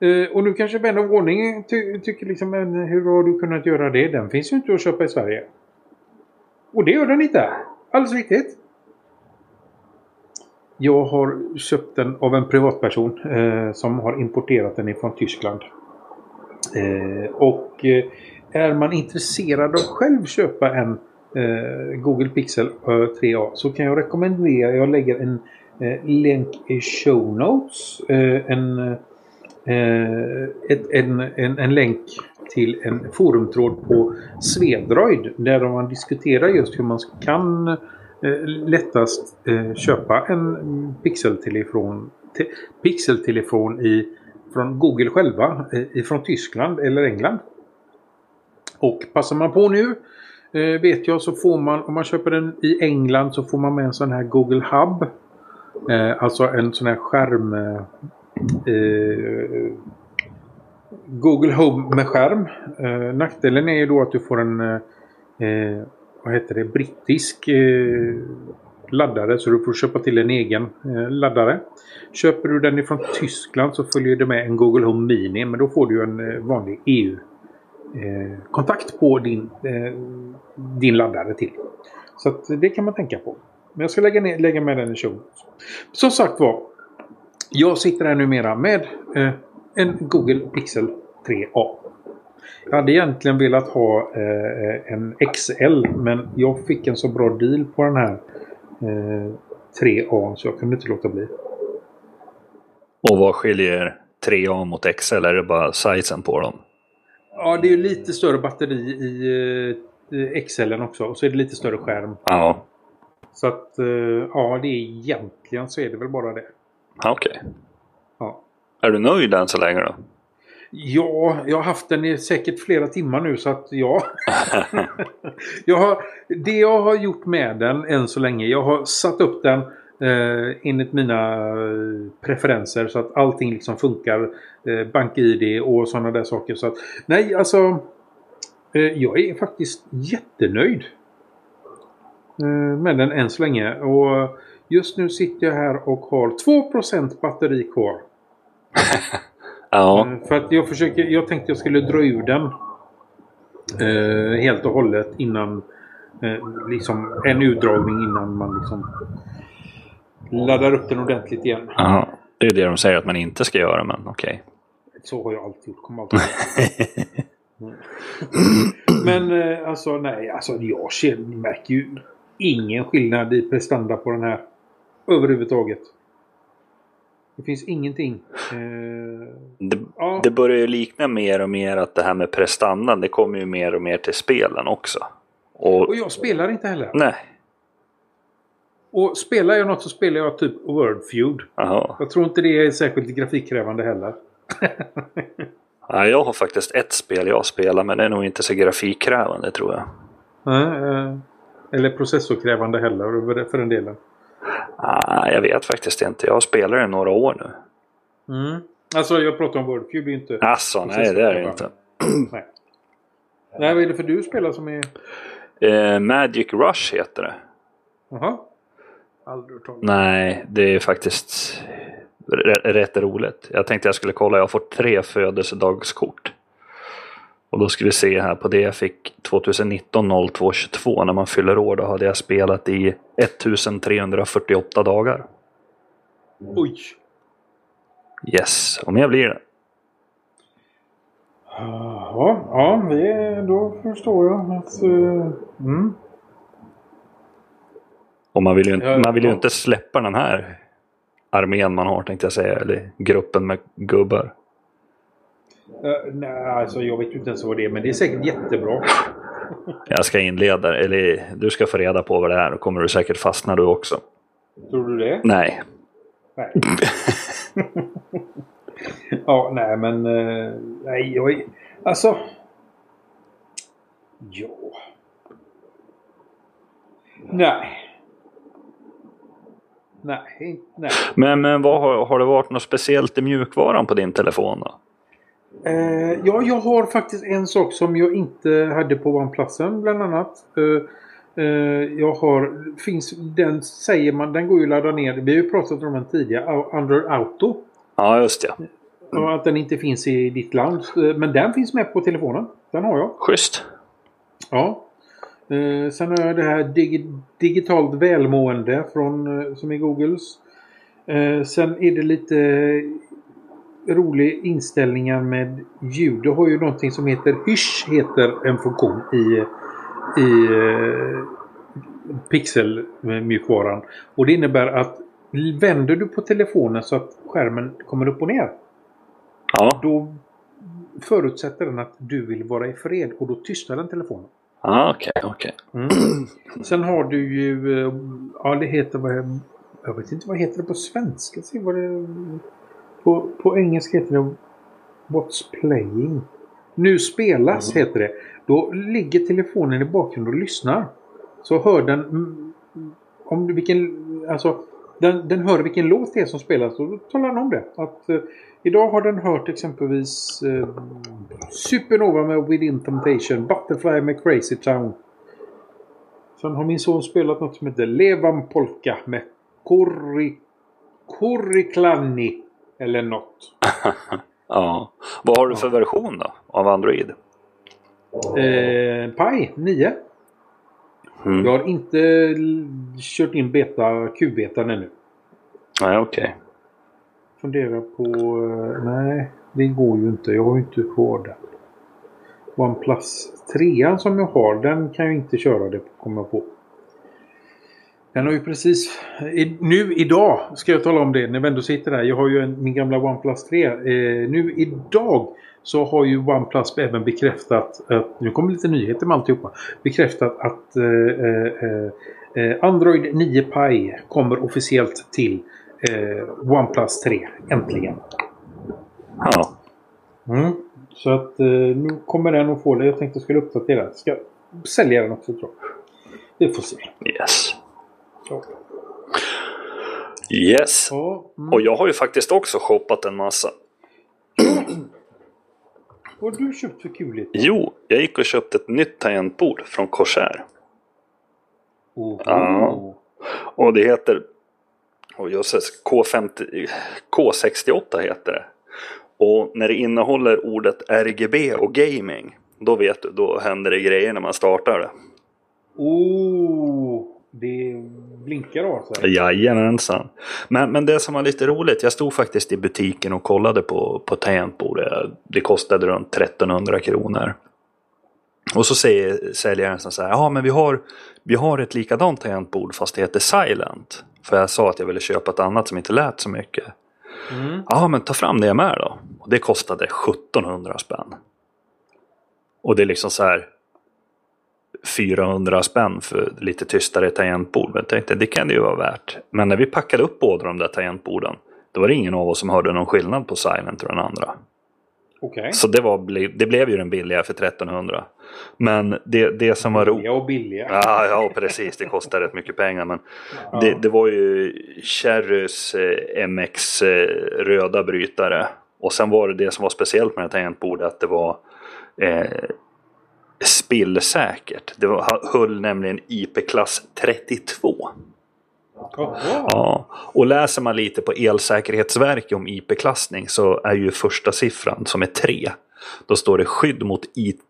S2: Eh, och nu kanske vän av ordning ty tycker liksom, men hur har du kunnat göra det? Den finns ju inte att köpa i Sverige. Och det gör den inte. Alldeles riktigt. Jag har köpt den av en privatperson eh, som har importerat den ifrån Tyskland. Eh, och eh, är man intresserad av att själv köpa en eh, Google Pixel eh, 3A så kan jag rekommendera, jag lägger en eh, länk i show notes. Eh, en, eh, Eh, ett, en, en, en länk till en forumtråd på Svedroid där man diskuterar just hur man kan eh, lättast eh, köpa en pixeltelefon, te, pixeltelefon i, från Google själva, eh, Tyskland eller England. Och passar man på nu eh, vet jag så får man, om man köper den i England så får man med en sån här Google Hub. Eh, alltså en sån här skärm... Eh, Google Home med skärm. Eh, nackdelen är ju då att du får en eh, vad heter det, brittisk eh, laddare så du får köpa till en egen eh, laddare. Köper du den ifrån Tyskland så följer det med en Google Home Mini men då får du en eh, vanlig EU eh, kontakt på din, eh, din laddare till. Så att det kan man tänka på. Men jag ska lägga, ner, lägga med den i show. Som sagt var. Jag sitter här numera med eh, en Google Pixel 3A. Jag hade egentligen velat ha eh, en XL men jag fick en så bra deal på den här eh, 3A så jag kunde inte låta bli.
S3: Och vad skiljer 3A mot XL? Är det bara sizen på dem?
S2: Ja, det är lite större batteri i eh, XL också och så är det lite större skärm.
S3: Ja.
S2: Så att eh, ja, det är egentligen så är det väl bara det.
S3: Ja, Okej.
S2: Ja.
S3: Är du nöjd än så länge då?
S2: Ja, jag har haft den i säkert flera timmar nu så att ja. jag har, det jag har gjort med den än så länge. Jag har satt upp den eh, enligt mina eh, preferenser så att allting liksom funkar. Eh, BankID och sådana där saker. Så att, nej, alltså. Eh, jag är faktiskt jättenöjd. Eh, med den än så länge. Och just nu sitter jag här och har 2% batteri kvar.
S3: Ja.
S2: Eh, För att jag försöker, jag tänkte jag skulle dra ur den. Eh, helt och hållet innan eh, liksom en utdragning innan man liksom laddar upp den ordentligt igen.
S3: Aha. Det är det de säger att man inte ska göra, men okej.
S2: Så har jag alltid gjort. Kommer alltid. Men eh, alltså nej, alltså jag märker ju ingen skillnad i prestanda på den här. Överhuvudtaget. Det finns ingenting. Eh,
S3: Det,
S2: ja.
S3: det börjar ju likna mer och mer att det här med prestandan, det kommer ju mer och mer till spelen också. Och,
S2: Och jag spelar inte heller.
S3: nej.
S2: Och spelar jag något så spelar jag typ Wordfeud.
S3: Jaha.
S2: Jag tror inte det är särskilt grafikkrävande heller.
S3: Ja, jag har faktiskt ett spel jag spelar, men det är nog inte så grafikkrävande tror jag.
S2: Nej, eh, Eller processorkrävande heller för den delen.
S3: Ah, jag vet faktiskt inte. Jag det i några år nu.
S2: Mm. Alltså jag pratar om är inte...
S3: Alltså, nej det är det inte.
S2: Nej. Nej, vad är det för du spelar som är...
S3: Eh, Magic Rush heter det.
S2: Jaha. Aldrig hört.
S3: Nej, det är faktiskt rätt roligt. Jag tänkte jag skulle kolla, jag har fått tre födelsedagskort. Och då ska vi se här på det jag fick 2019 0222 när man fyller år. Då hade jag spelat i 1348 dagar.
S2: Oj!
S3: Yes, och mer blir det.
S2: Ja, ja det, då förstår jag att... Uh, mm.
S3: Och man vill ju,
S2: Ja,
S3: man vill ju inte släppa den här armén man har tänkte jag säga. Eller gruppen med gubbar.
S2: Eh, nej, alltså jag vet ju inte ens vad det är, men det är säkert jättebra.
S3: Jag ska inleda, eller du ska få reda på vad det är. Då kommer du säkert fastna du också.
S2: Tror du det?
S3: Nej.
S2: Nej. ja, nej men... eh, nej, jag. Alltså... Ja... Nej. Nej, nej.
S3: Men, men vad har, har det varit något speciellt i mjukvaran på din telefon då?
S2: Eh, ja, jag har faktiskt en sak som jag inte hade på OnePlusen bland annat. Eh, eh, jag har, finns, den säger man, den går ju att ladda ner. Vi har ju pratat om den tidigare, Android Auto.
S3: Ja, just det.
S2: Och att den inte finns i ditt land. Eh, Men den finns med på telefonen. Den har jag.
S3: Schysst.
S2: Ja. Eh, sen har jag det här digi digitalt välmående från, eh, som är Googles. Eh, sen är det lite roliga inställningar med ljud. Du har ju någonting som heter Hysch heter en funktion i, i eh, Pixel-mjukvaran. Och det innebär att vänder du på telefonen så att skärmen kommer upp och ner.
S3: Ja,
S2: Då förutsätter den att du vill vara i fred och då tystar den telefonen.
S3: ja okej, okej.
S2: Mm. Sen har du ju, eh, ja det heter vad jag vet inte vad heter det på svenska. Se vad det, på, på engelska heter det What's playing. Nu spelas heter det. Då ligger telefonen i bakgrunden och lyssnar. Så hör den mm, om du- vilken, alltså den, den hör vilken låt det är som spelas och då talar den om det. Att, eh, idag har den hört exempelvis eh, Supernova med Within Temptation, Butterfly med Crazy Town. Sen har min son spelat något som heter Levan Polka med Korri, Korriklani eller något.
S3: Ja. Vad har du för version då? Av Android?
S2: Eh, Pi 9.
S3: Mm.
S2: Jag har inte kört in beta, Q-betan ännu.
S3: Nej, okej.
S2: Funderar på... Nej, det går ju inte. Jag har ju inte kvar den. OnePlus 3 som jag har, den kan jag inte köra det kommer jag på. Den har ju precis... I, nu idag ska jag tala om det när vi ändå sitter här. Jag har ju en, min gamla OnePlus 3. Eh, nu idag så har ju OnePlus även bekräftat att... Nu kommer lite nyheter med alltihopa. Bekräftat att eh, eh, eh, Android 9 Pie kommer officiellt till eh, OnePlus 3. Äntligen.
S3: Ja.
S2: Mm. Så att eh, nu kommer den att få det. Jag tänkte jag skulle uppdatera. Ska sälja den också tror jag. Vi får se.
S3: Yes. Yes.
S2: Mm.
S3: Och jag har ju faktiskt också shoppat en massa.
S2: Vad har du köpt för kuligt?
S3: Jo, jag gick och köpte ett nytt tangentbord från Corsair.
S2: Oh.
S3: Ja. Och det heter och just K50, K68 heter det. Och när det innehåller ordet RGB och gaming, då vet du, då händer det grejer när man startar det.
S2: Oh, det blinkar av sig.
S3: Jajamensan. Men, men det som var lite roligt, jag stod faktiskt i butiken och kollade på, på tangentbordet. Det kostade runt 1300 kronor. Och så säger säljaren så här, ja men vi har, vi har ett likadant tangentbord fast det heter Silent. För jag sa att jag ville köpa ett annat som inte lät så mycket.
S2: Mm.
S3: Ja men ta fram det med då. Och det kostade 1700 spänn. Och det är liksom så här 400 spänn för lite tystare tangentbord. Men jag tänkte det kan det ju vara värt. Men när vi packade upp båda de där tangentborden. Då var det ingen av oss som hörde någon skillnad på Silent och den andra.
S2: Okej.
S3: Så det, var, det blev ju den billiga för 1300. Men det, det som var roligt.
S2: Billiga och billiga.
S3: Ja, ja, precis. Det kostar rätt mycket pengar. Men
S2: Ja.
S3: det, det var ju Cherrys eh, MX eh, röda brytare. Och sen var det det som var speciellt med det här tangentbordet att det var eh, spillsäkert. Det var, höll nämligen IP-klass 32.
S2: Jaha.
S3: Ja, och läser man lite på Elsäkerhetsverket om IP-klassning så är ju första siffran som är 3 Då står det skydd mot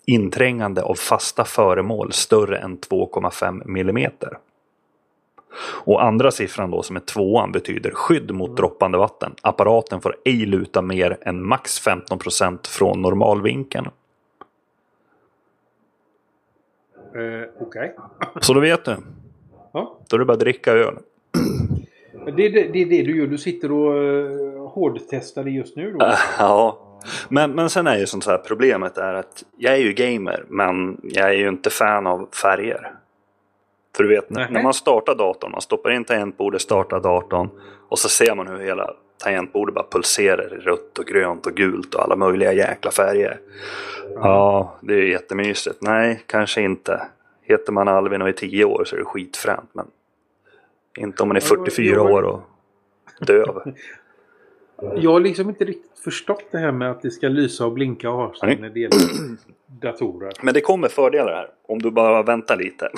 S3: inträngande av fasta föremål större än 2,5 millimeter. Och andra siffran då som är tvåan betyder skydd mot droppande vatten. Apparaten får ej luta mer än max 15% från normalvinkeln.
S2: Eh, Okej.
S3: Så då vet du.
S2: Ja.
S3: Då är det bara att dricka öl.
S2: Det är det, det, är det du gör. Du sitter och uh, hårdtestar det just nu då?
S3: Ja. Men, men sen är ju sånt här problemet är att jag är ju gamer men jag är ju inte fan av färger. För du vet när, när man startar datorn, man stoppar in tangentbordet, startar datorn och så ser man hur hela tangentbordet bara pulserar i rött och grönt och gult och alla möjliga jäkla färger. Ja, det är ju jättemysigt. Nej, kanske inte. Heter man Alvin och är 10 år så är det skitfränt men inte om man är
S2: Ja,
S3: 44
S2: jag-
S3: år och döv.
S2: Jag har liksom inte riktigt förstått det här med att det ska lysa och blinka och ha sig när det gäller datorer.
S3: Men det kommer fördelar här om du bara väntar lite.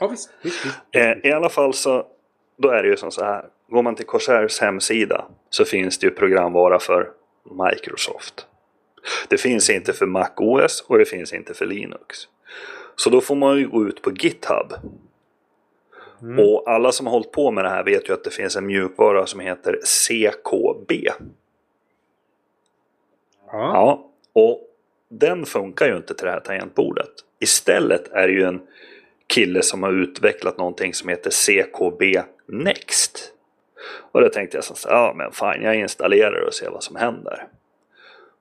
S2: Ja, visst. visst, visst.
S3: Eh, I alla fall så då är det ju som så här. Går man till Corsairs hemsida så finns det ju programvara för Microsoft. Det finns inte för Mac OS och det finns inte för Linux. Så då får man ju gå ut på GitHub.
S2: Mm.
S3: Och alla som har hållit på med det här vet ju att det finns en mjukvara som heter CKB.
S2: Ja.
S3: Ja, och den funkar ju inte till det här tangentbordet. Istället är det ju en kille som har utvecklat någonting som heter CKB Next. Och då tänkte jag så här, ja men fan jag installerar och ser vad som händer.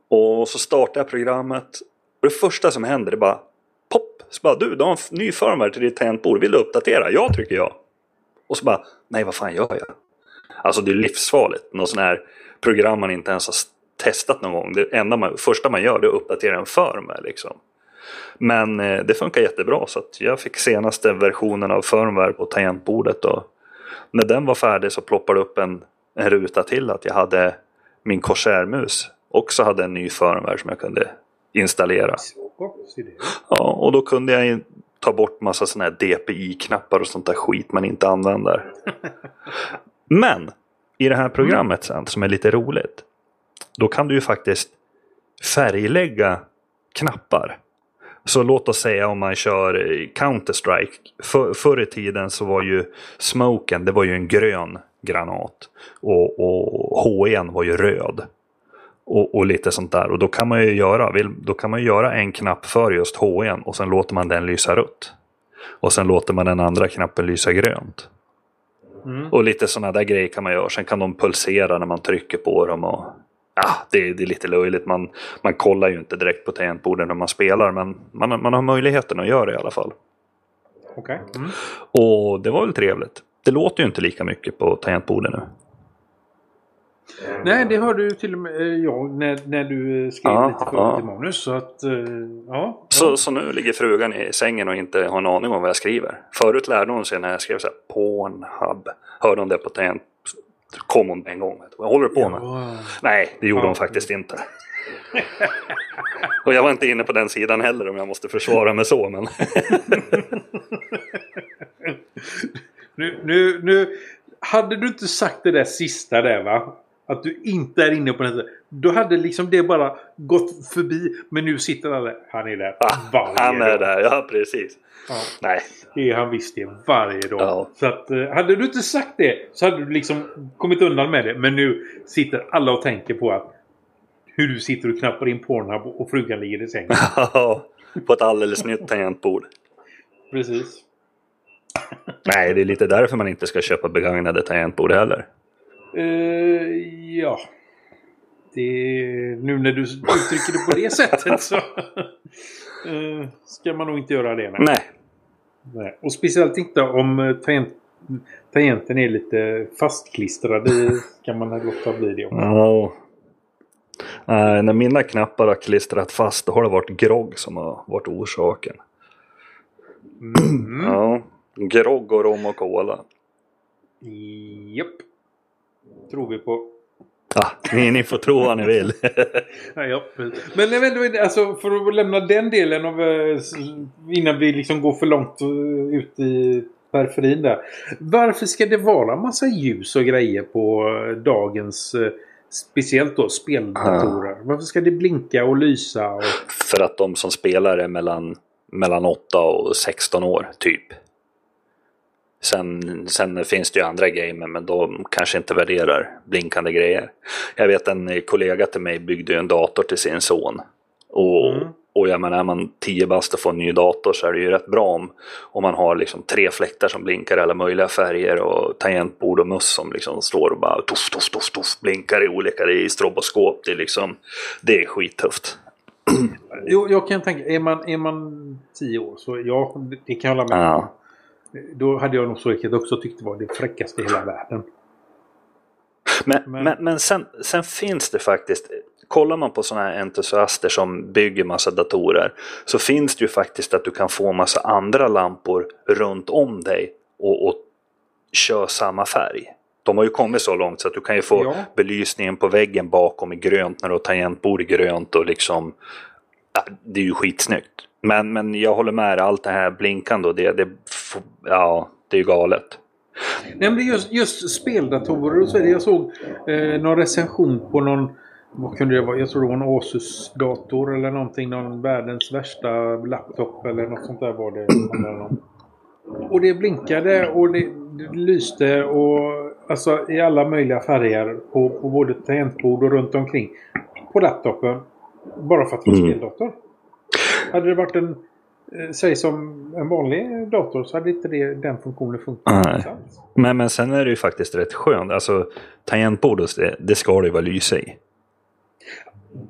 S3: Och så startar jag programmet. Och det första som händer är bara pop! Så bara du, du har en ny firmware till ditt tangentbord, vill du uppdatera? Ja, trycker jag. Och så bara, nej vad fan gör jag? Alltså det är livsfarligt. Någon sån här program man inte ens har testat någon gång. Det enda man, första man gör det är att uppdatera en firmware liksom. Men eh, det funkar jättebra så att jag fick senaste versionen av firmware på tangentbordet och när den var färdig så ploppade upp en, en ruta till att jag hade min Corsair-mus också hade en ny firmware som jag kunde installera. Ja, och då kunde jag ta bort massa sådana här DPI-knappar och sånt där skit man inte använder. Men i det här programmet sen som är lite roligt. Då kan du ju faktiskt färglägga knappar. Så låt oss säga om man kör Counter-Strike. För, förr i tiden så var ju smoken, det var ju en grön granat. Och, och HE'n var ju röd. Och, och lite sånt där. Och då kan man ju göra, då kan man göra en knapp för just HE'n och sen låter man den lysa rött. Och sen låter man den andra knappen lysa grönt.
S2: Mm.
S3: Och lite sådana där grejer kan man göra. Sen kan de pulsera när man trycker på dem. Och, ja, det, det är lite löjligt. Man, man kollar ju inte direkt på tangentbordet när man spelar. Men man, man har möjligheten att göra det i alla fall.
S2: Okej. Mm.
S3: Och det var väl trevligt. Det låter ju inte lika mycket på tangentbordet nu.
S2: Nej, det hörde ju till och med eh, jag när, när du skrev
S3: Ja,
S2: lite för
S3: ja.
S2: manus. Så att, eh, ja.
S3: Så, så nu ligger frugan i sängen och inte har en aning om vad jag skriver. Förut lärde hon sig när jag skrev så här Pornhub. Hörde hon det på tangent kom hon en gång. Vad håller du på med?
S2: Ja.
S3: Nej, det gjorde
S2: Ja.
S3: hon faktiskt inte. Och jag var inte inne på den sidan heller om jag måste försvara mig så. Men
S2: Nu, nu, nu, hade du inte sagt det där sista där va? Att du inte är inne på den sidan. Då hade liksom det bara gått förbi. Men nu sitter han där. Han är där
S3: ah,
S2: varje
S3: han är
S2: dag.
S3: där, ja precis.
S2: Ja,
S3: Nej,
S2: det är han visst det varje dag.
S3: Ja.
S2: Så att, eh, hade du inte sagt det så hade du liksom kommit undan med det. Men nu sitter alla och tänker på att hur du sitter och knappar in Pornhub och frugan ligger i sängen.
S3: på ett alldeles nytt tangentbord.
S2: Precis.
S3: Nej, det är lite därför man inte ska köpa begagnade tangentbord heller.
S2: Eh, ja. Det, nu när du uttrycker det på det sättet så eh, ska man nog inte göra det. Nej.
S3: Nej.
S2: Och speciellt inte om eh, tangent, tangenten är lite fastklistrad. Det kan man låta bli det. Om.
S3: Ja. Nej, när mina knappar har klistrat fast då har det varit grogg som har varit orsaken.
S2: Mm.
S3: Ja, grogg och rom och cola.
S2: Japp. Tror vi på.
S3: Ja, ni, ni får tro vad ni vill.
S2: Ja. Men jag vet alltså, för att lämna den delen av... eh, Innan vi liksom går för långt eh, ut i periferin där. Varför ska det vara massa ljus och grejer på eh, dagens Speciellt då speldatorer. Varför ska det blinka och lysa? Och...
S3: För att de som spelar är mellan, mellan 8 och 16 år, typ. Sen, sen finns det ju andra gamer, men de kanske inte värderar blinkande grejer. Jag vet en kollega till mig byggde en dator till sin son. Och, mm. och jag menar, är man 10 bast och får en ny dator så är det ju rätt bra om, om man har liksom tre fläktar som blinkar i alla möjliga färger och tangentbord och möss som liksom står och bara tuff, tuff, tuff, tuff, blinkar i olika, det är stroboskop, det är liksom, det är skittufft.
S2: Jo, jag kan tänka, är man, är man 10 år så ja, det kan jag hålla med ja. Då hade jag nog säkert också tyckt det var det fräckaste i hela världen.
S3: Men, men, men, men sen, sen, finns det faktiskt, kollar man på sådana här entusiaster som bygger massa datorer så finns det ju faktiskt att du kan få massa andra lampor runt om dig och, och kör samma färg. De har ju kommit så långt så att du kan ju få ja. belysningen på väggen bakom i grönt när du har tangentbord i grönt och liksom det är ju skitsnyggt. Men, men jag håller med allt det här blinkande och det, det, ja, det är ju galet.
S2: Nej, men just, just speldatorer och så vidare. Jag såg eh, någon recension på någon vad kunde det vara? Jag tror det var en Asus-dator eller någonting. Någon världens värsta laptop eller något sånt där var det. Och det blinkade och det, det lyste och alltså i alla möjliga färger på, på både tangentbord och runt omkring på laptopen. Bara för att det var mm. speldator. Hade det varit en, eh, säg som en vanlig dator så hade inte det, den funktionen funkat. Nej.
S3: Men, men sen är det ju faktiskt rätt skönt. Alltså tangentbordet, det, det ska det ju vara lyse i.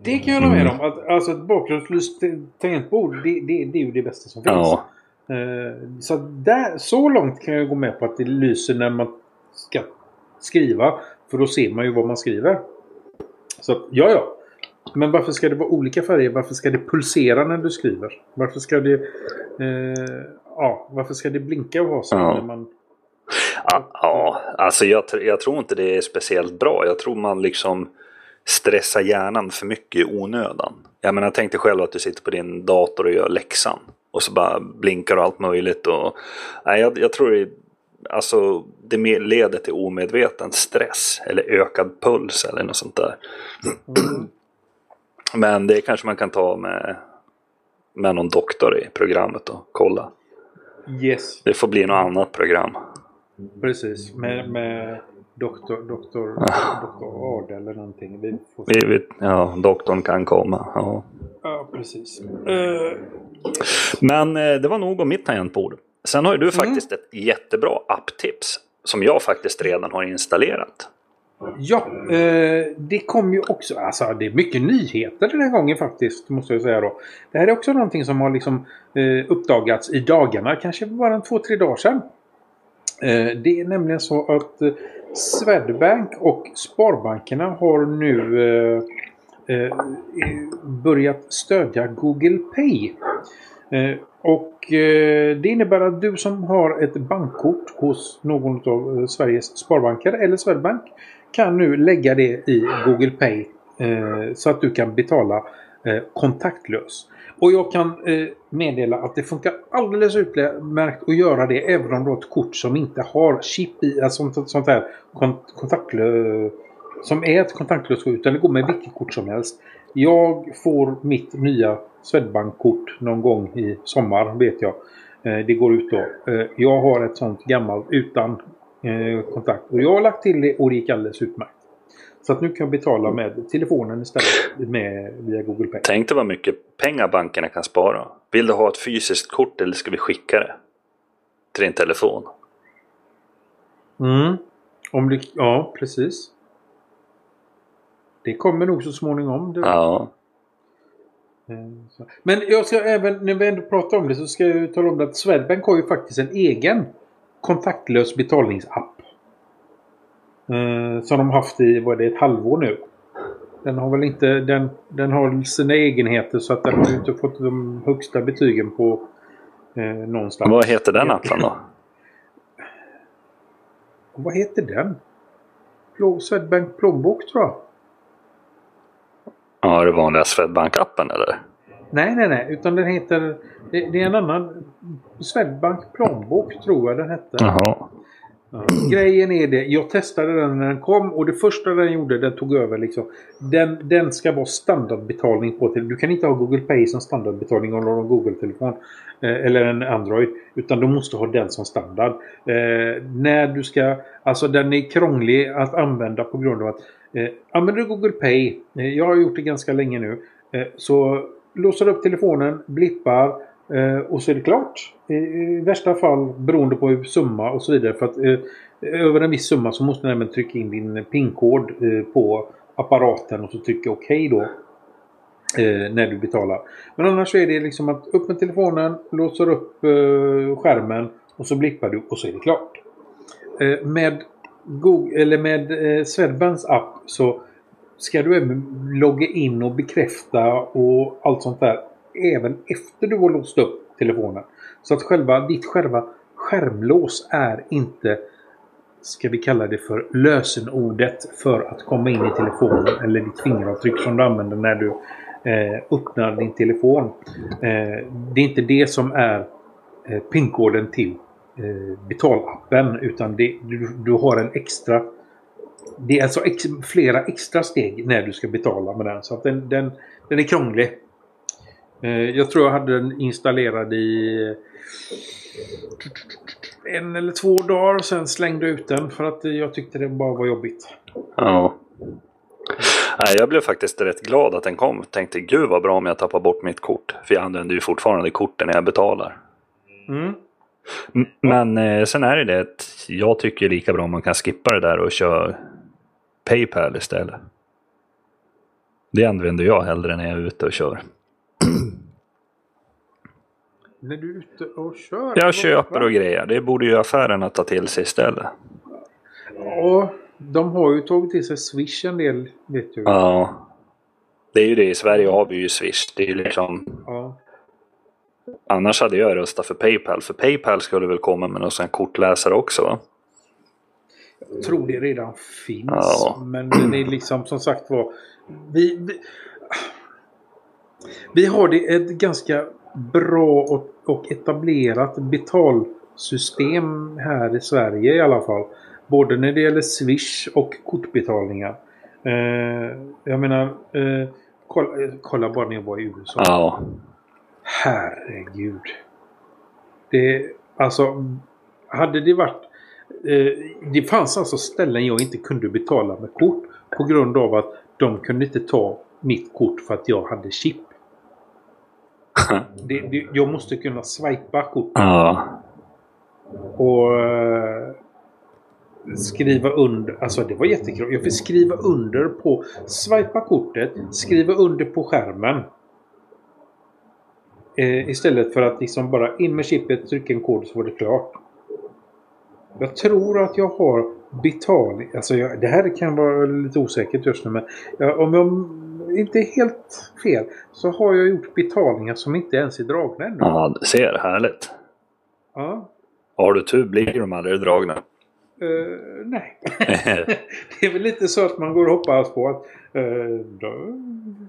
S2: Det kan jag hålla med mm. om. Att, alltså ett bakgrundslyst tangentbord, det, det, det är ju det bästa som finns. Ja. Uh, så, där, så långt kan jag gå med på att det lyser när man ska skriva. För då ser man ju vad man skriver. Så ja, ja. Men varför ska det vara olika färger? Varför ska det pulsera när du skriver? Varför ska det... Eh, ja, varför ska det blinka och ha så ja. när man...
S3: Ja, ja, alltså jag, jag tror inte det är speciellt bra. Jag tror man liksom stressar hjärnan för mycket i onödan. Jag menar, tänk dig själv att du sitter på din dator och gör läxan. Och så bara blinkar och allt möjligt. Och, nej, jag, jag tror det, alltså, det leder till omedveten stress. Eller ökad puls eller något sånt där. Mm. Men det kanske man kan ta med, med någon doktor i programmet och kolla.
S2: Yes.
S3: Det får bli något annat program.
S2: Precis, med, med doktor, doktor, doktor Ard eller någonting. Vi
S3: får vi, vi, ja, doktorn kan komma. Ja,
S2: ja precis. Uh...
S3: Men eh, det var nog om mitt tangentbord. Sen har ju du mm. faktiskt ett jättebra apptips som jag faktiskt redan har installerat.
S2: Ja, eh, det kom ju också, alltså det är mycket nyheter den här gången faktiskt, måste jag säga då. Det här är också någonting som har liksom eh, uppdagats i dagarna, kanske bara en två, tre dagar sedan. Eh, det är nämligen så att eh, Swedbank och Sparbankerna har nu eh, eh, börjat stödja Google Pay. Och det innebär att du som har ett bankkort hos någon av Sveriges sparbanker eller Swedbank kan nu lägga det i Google Pay eh, så att du kan betala eh, kontaktlös. Och jag kan eh, meddela att det funkar alldeles utmärkt att göra det även om du har ett kort som inte har chip i, eh, alltså sånt, sånt här kont kontaktlös som är ett kontaktlöst kort utan det går med vilket kort som helst. Jag får mitt nya Swedbank-kort någon gång i sommar vet jag. Eh, det går ut då. Eh, jag har ett sånt gammalt utan kontakt. Och jag har lagt till det och det gick alldeles utmärkt. Så att nu kan jag betala med telefonen istället med, via Google Pay.
S3: Tänk dig vad mycket pengar bankerna kan spara. Vill du ha ett fysiskt kort eller ska vi skicka det? Till din telefon?
S2: Mm. Om det, ja, precis. Det kommer nog så småningom.
S3: Det. Ja.
S2: Eh, Men jag ska även, när vi ändå pratar om det så ska jag tala om att Swedbank har ju faktiskt en egen kontaktlös betalningsapp. Eh, som de haft i, vad är det, ett halvår nu. Den har väl inte, den, den har sina egenheter så att den har inte fått de högsta betygen på eh, någonstans.
S3: Vad heter den appen då?
S2: Vad heter den? Swedbank plånbok tror jag.
S3: Ja, det vanliga Swedbank-appen eller?
S2: Nej, nej, nej. Utan den heter... Det, det är en annan... Swedbank plånbok tror jag den hette.
S3: Jaha.
S2: Grejen är det, jag testade den när den kom och det första den gjorde, den tog över liksom. Den, den ska vara standardbetalning på till. Du kan inte ha Google Pay som standardbetalning om du har en Google-telefon. Eh, eller en Android. Utan du måste ha den som standard. Eh, när du ska, alltså den är krånglig att använda på grund av att eh, använder du Google Pay, eh, jag har gjort det ganska länge nu. Eh, så låser upp telefonen, blippar eh, och så är det klart. I värsta fall beroende på summa och så vidare. För att eh, över en viss summa så måste du nämligen trycka in din PIN-kod eh, på apparaten och så trycka OK då. Eh, när du betalar. Men annars är det liksom att upp med telefonen, låser upp eh, skärmen och så blippar du och så är det klart. Eh, med Google, eller med eh, Swedbanks app så ska du även logga in och bekräfta och allt sånt där. Även efter du har låst upp telefonen. Så att själva, ditt själva skärmlås är inte ska vi kalla det för lösenordet för att komma in i telefonen eller ditt fingeravtryck som du använder när du eh, öppnar din telefon. Eh, det är inte det som är eh, pinkoden till eh, betalappen utan det, du, du har en extra det är alltså ex, flera extra steg när du ska betala med den. Så att den, den, den är krånglig. Eh, jag tror jag hade den installerad i en eller två dagar och sen slängde ut den för att jag tyckte det bara var jobbigt.
S3: Ja. Nej, jag blev faktiskt rätt glad att den kom. Tänkte gud vad bra om jag tappar bort mitt kort. För jag använder ju fortfarande korten när jag betalar.
S2: Mm.
S3: Men eh, sen är det det att jag tycker lika bra om man kan skippa det där och köra Paypal istället. Det använder jag hellre när jag är ute och kör.
S2: När du är ute och kör?
S3: Jag köper och grejer. Det borde ju affärerna ta till sig istället.
S2: Ja, de har ju tagit till sig Swish en del, vet du.
S3: Ja. Det är ju det. I Sverige har vi ju Swish. Det är ju liksom...
S2: Ja.
S3: Annars hade jag röstat för Paypal. För Paypal skulle väl komma med någon sån kortläsare också va?
S2: Jag tror det redan finns.
S3: Ja.
S2: Men det är liksom som sagt var. Vi, vi, vi har det ett ganska bra och, och etablerat betalsystem här i Sverige i alla fall. Både när det gäller Swish och kortbetalningar. Eh, jag menar, eh, kolla, eh, kolla bara när jag var i USA.
S3: Ja.
S2: Herregud. Det, alltså, hade det varit... Eh, det fanns alltså ställen jag inte kunde betala med kort på grund av att de kunde inte ta mitt kort för att jag hade chip. Det, det, jag måste kunna swipa kort
S3: Ja.
S2: och eh, skriva under. Alltså det var jättekul. Jag fick skriva under på, swipa kortet, skriva under på skärmen. Eh, istället för att liksom bara in med chippet, trycka en kod så var det klart. Jag tror att jag har betalning. Alltså jag, det här kan vara lite osäkert just nu men jag, om jag inte är helt fel så har jag gjort betalningar som inte ens är dragna ännu.
S3: Ja, du ser. Härligt.
S2: Ja.
S3: Har du tur blir de aldrig dragna.
S2: Eh, nej. det är väl lite så att man går och hoppas på att uh, då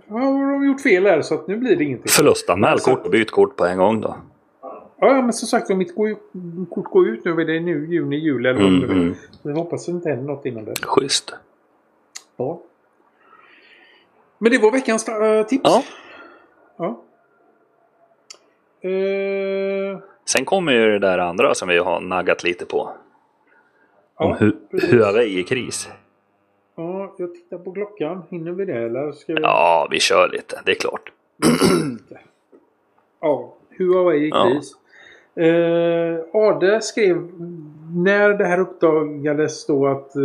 S2: har de gjort fel här så att nu blir det ingenting.
S3: Förlustanmäl
S2: Alltså-
S3: kort och byt kort på en gång då.
S2: Ja, men som sagt, om mitt går, ju- kort går ut nu, är det nu juni, juli eller vad
S3: Mm,
S2: det är.
S3: mm.
S2: Hoppas att det inte händer något innan dess.
S3: Schysst.
S2: Ja. Men det var veckans äh, tips.
S3: Ja.
S2: Ja. Eh,
S3: Sen kommer ju det där andra som vi har naggat lite på. Om
S2: ja,
S3: hu. Huawei i kris.
S2: ja, jag tittar på klockan. Hinner vi det eller ska vi?
S3: Ja, vi kör lite. Det är klart.
S2: Ja, Huawei i
S3: Ja.
S2: Eh, Ade skrev när det här uppdagades då att eh,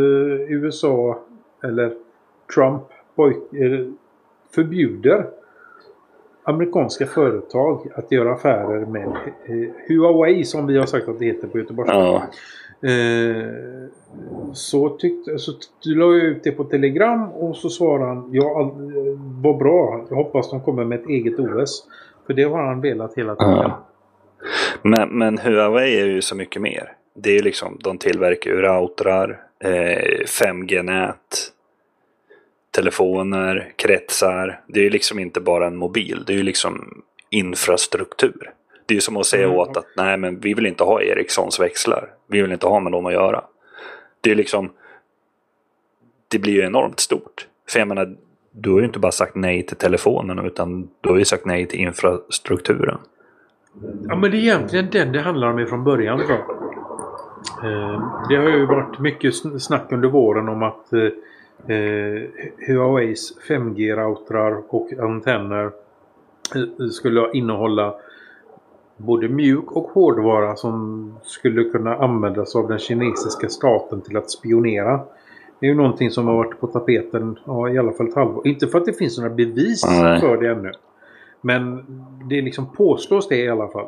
S2: USA eller Trump eh, förbjuder amerikanska företag att göra affärer med eh, Huawei som vi har sagt att det heter på Göteborgs.
S3: Ja.
S2: Eh, så tyckte så la jag ut det på Telegram och så svarade han ja, eh, vad bra. Jag hoppas de kommer med ett eget OS. För det har han velat hela tiden.
S3: Ja. Men, men Huawei är ju så mycket mer. Det är ju liksom, de tillverkar ju routrar, eh, 5G-nät, telefoner, kretsar. Det är ju liksom inte bara en mobil, det är ju liksom infrastruktur. Det är ju som att säga
S2: Mm.
S3: åt att nej men vi vill inte ha Ericssons växlar. Vi vill inte ha med dem att göra. Det är liksom... Det blir ju enormt stort. För jag menar, du har ju inte bara sagt nej till telefonen utan du har ju sagt nej till infrastrukturen.
S2: Ja, men det är egentligen den det handlar om från början. Tror jag. Eh, Det har ju varit mycket sn- snack under våren om att eh, eh, Huaweis 5G-routrar och antenner skulle innehålla både mjuk och hårdvara som skulle kunna användas av den kinesiska staten till att spionera. Det är ju någonting som har varit på tapeten ja, i alla fall ett halvår. Inte för att det finns några bevis
S3: Nej.
S2: för det ännu. Men det liksom påstås det i alla fall.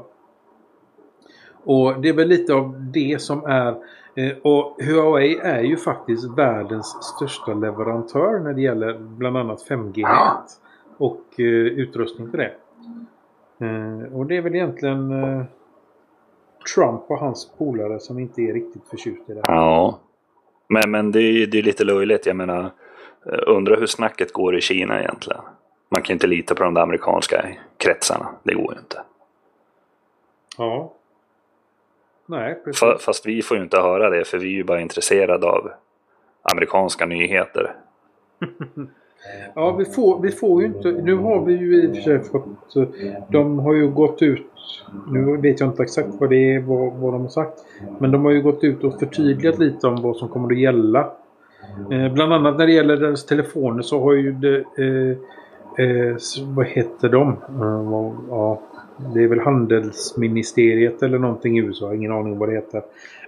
S2: Och det är väl lite av det som är eh, och Huawei är ju faktiskt världens största leverantör när det gäller bland annat 5G-nät och eh, utrustning till det. Eh, och det är väl egentligen Trump och hans polare som inte är riktigt förtjust i det.
S3: Ja. Men, men det är det är lite löjligt. Jag menar, undrar hur snacket går i Kina egentligen. Man kan inte lita på de där amerikanska kretsarna. Det går ju inte.
S2: Ja. Nej, precis.
S3: Fa- Fast vi får ju inte höra det för vi är ju bara intresserade av amerikanska nyheter.
S2: Ja, vi får, vi får ju inte... Nu har vi ju i och för sig fått... De har ju gått ut... Nu vet jag inte exakt vad det är, vad, vad de har sagt. Men de har ju gått ut och förtydligat lite om vad som kommer att gälla. Eh, bland annat när det gäller deras telefoner så har ju det... Eh, eh, vad heter de? Eh, ja, det är väl handelsministeriet eller någonting i USA. Ingen aning vad det heter.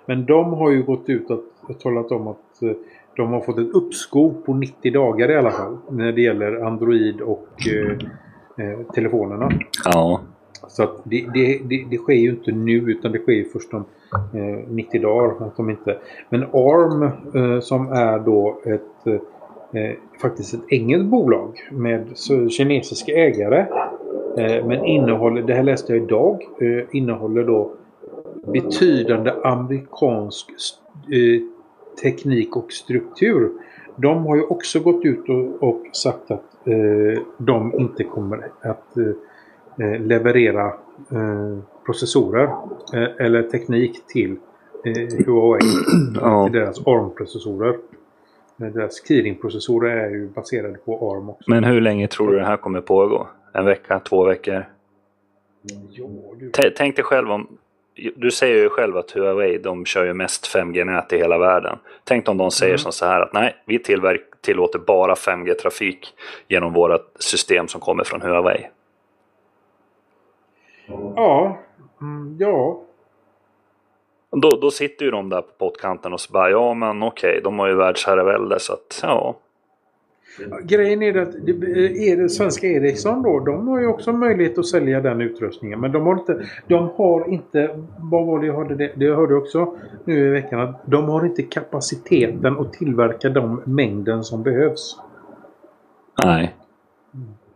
S2: Men de har ju gått ut och, talat om att eh, de har fått ett uppskov på 90 dagar i alla fall. När det gäller Android och eh, eh, telefonerna.
S3: Ja.
S2: Så att det, det, det, det sker ju inte nu utan det sker ju först om eh, 90 dagar. Att de inte... Men ARM eh, som är då ett eh, faktiskt ett engelskt bolag med kinesiska ägare. Eh, men innehåller, det här läste jag idag, eh, innehåller då betydande amerikansk eh, teknik och struktur. De har ju också gått ut och, och sagt att eh, de inte kommer att eh, leverera processorer eller teknik till Huawei. Till deras ARM-processorer. Eh, Deras Kirin-processorer är ju baserade på ARM också.
S3: Men hur länge tror du det här kommer pågå? En vecka? Två veckor?
S2: Ja, du.
S3: T- Tänk dig själv om... Du säger ju själv att Huawei de kör ju mest 5G-nät i hela världen. Tänk om de säger
S2: Mm.
S3: som så här att nej, vi tillverk- tillåter bara 5G-trafik genom våra system som kommer från Huawei.
S2: Ja, mm, ja.
S3: Då, då sitter ju de där på pottkanten och så bara ja men okej, de har ju världsherravälde så att ja.
S2: Grejen är att är det svenska Ericsson då, de har ju också möjlighet att sälja den utrustningen. Men de har inte, de har inte, vad var det jag hörde, det jag hörde också nu i veckan, att de har inte kapaciteten att tillverka de mängden som behövs.
S3: Nej.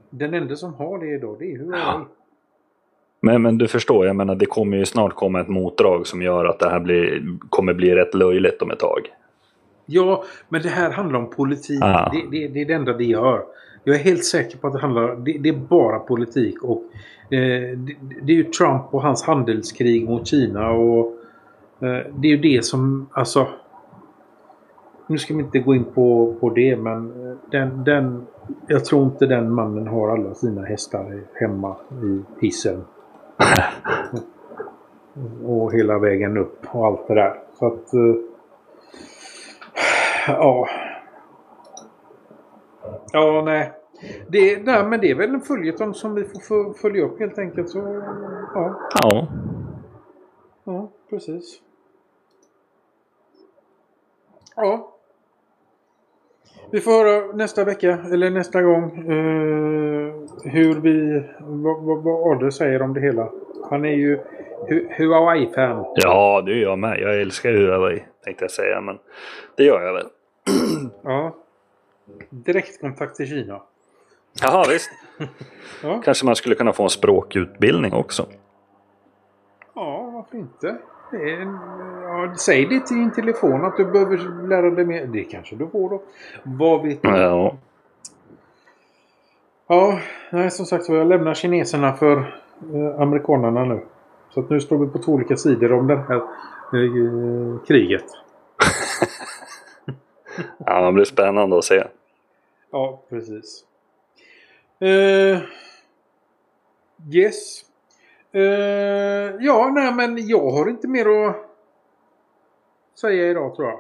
S2: Den enda som har det idag, det är Huawei.
S3: Ja. Men, men du förstår, jag menar det kommer ju snart komma ett motdrag som gör att det här blir, kommer bli rätt löjligt om ett tag.
S2: Ja, men det här handlar om politik.
S3: Ah.
S2: Det, det, det är det enda det gör. Jag är helt säker på att det handlar det, det är bara politik. Och eh, det, är ju Trump och hans handelskrig mot Kina. Och eh, Det är ju det som, alltså... Nu ska vi inte gå in på, på det, men eh, den, den, jag tror inte den mannen har alla sina hästar hemma i hissen. Och hela vägen upp och allt det där. Så att... eh, Ja. Ja, nej. Det, nej, men det är väl en följetong som vi får få- följa upp helt enkelt. Så, ja,
S3: Ja.
S2: ja, precis. Ja. Vi får höra nästa vecka, eller nästa gång, eh, hur vi, vad, vad, vad Adde säger om det hela. Han är ju Hu- Huawei-fan.
S3: Ja, det är jag med. Jag älskar Huawei, tänkte jag säga. Men det gör jag väl.
S2: Ja. Direktkontakt till Kina.
S3: Jaha, visst.
S2: Ja.
S3: Kanske man skulle kunna få en språkutbildning också.
S2: Ja, varför inte? Det är en, ja, säg det till din telefon att du behöver lära dig mer. Det kanske du får då. Vad vet du?
S3: Ja.
S2: Ja, nej, som sagt så jag lämnar kineserna för eh, amerikanerna nu. Så att nu står vi på två olika sidor om det här eh, kriget.
S3: ja, det blir spännande att se.
S2: Ja, precis. Uh, yes. Uh, ja, nej men jag har inte mer att säga idag tror jag.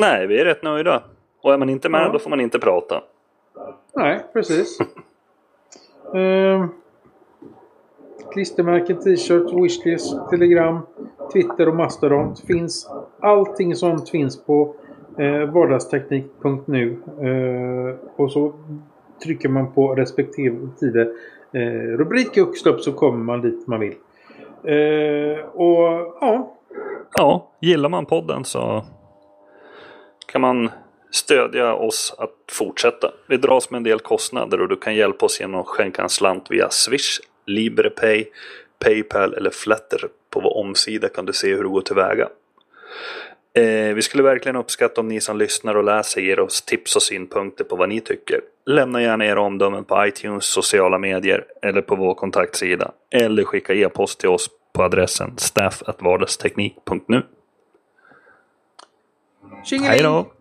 S3: Nej, vi är rätt nöjda. Och är man inte med
S2: Ja.
S3: då får man inte prata.
S2: Nej, precis. Ehm, klistermärken, t-shirts, wishlist, telegram, Twitter och Mastodon. Finns, allting sånt finns på eh, vardagsteknik.nu. Eh, och så trycker man på respektive eh, rubrik och stopp så kommer man dit man vill. Eh, och ja,
S3: Ja, gillar man podden så kan man stödja oss att fortsätta. Vi dras med en del kostnader och du kan hjälpa oss genom att skänka en slant via Swish, LibrePay, Paypal eller Flatter. På vår omsida kan du se hur du går tillväga. Eh, vi skulle verkligen uppskatta om ni som lyssnar och läser ger oss tips och synpunkter på vad ni tycker. Lämna gärna era omdömen på iTunes, sociala medier eller på vår kontaktsida. Eller skicka e-post till oss på adressen staff.vardagsteknik.nu.
S2: tjingeling!
S3: Hej då!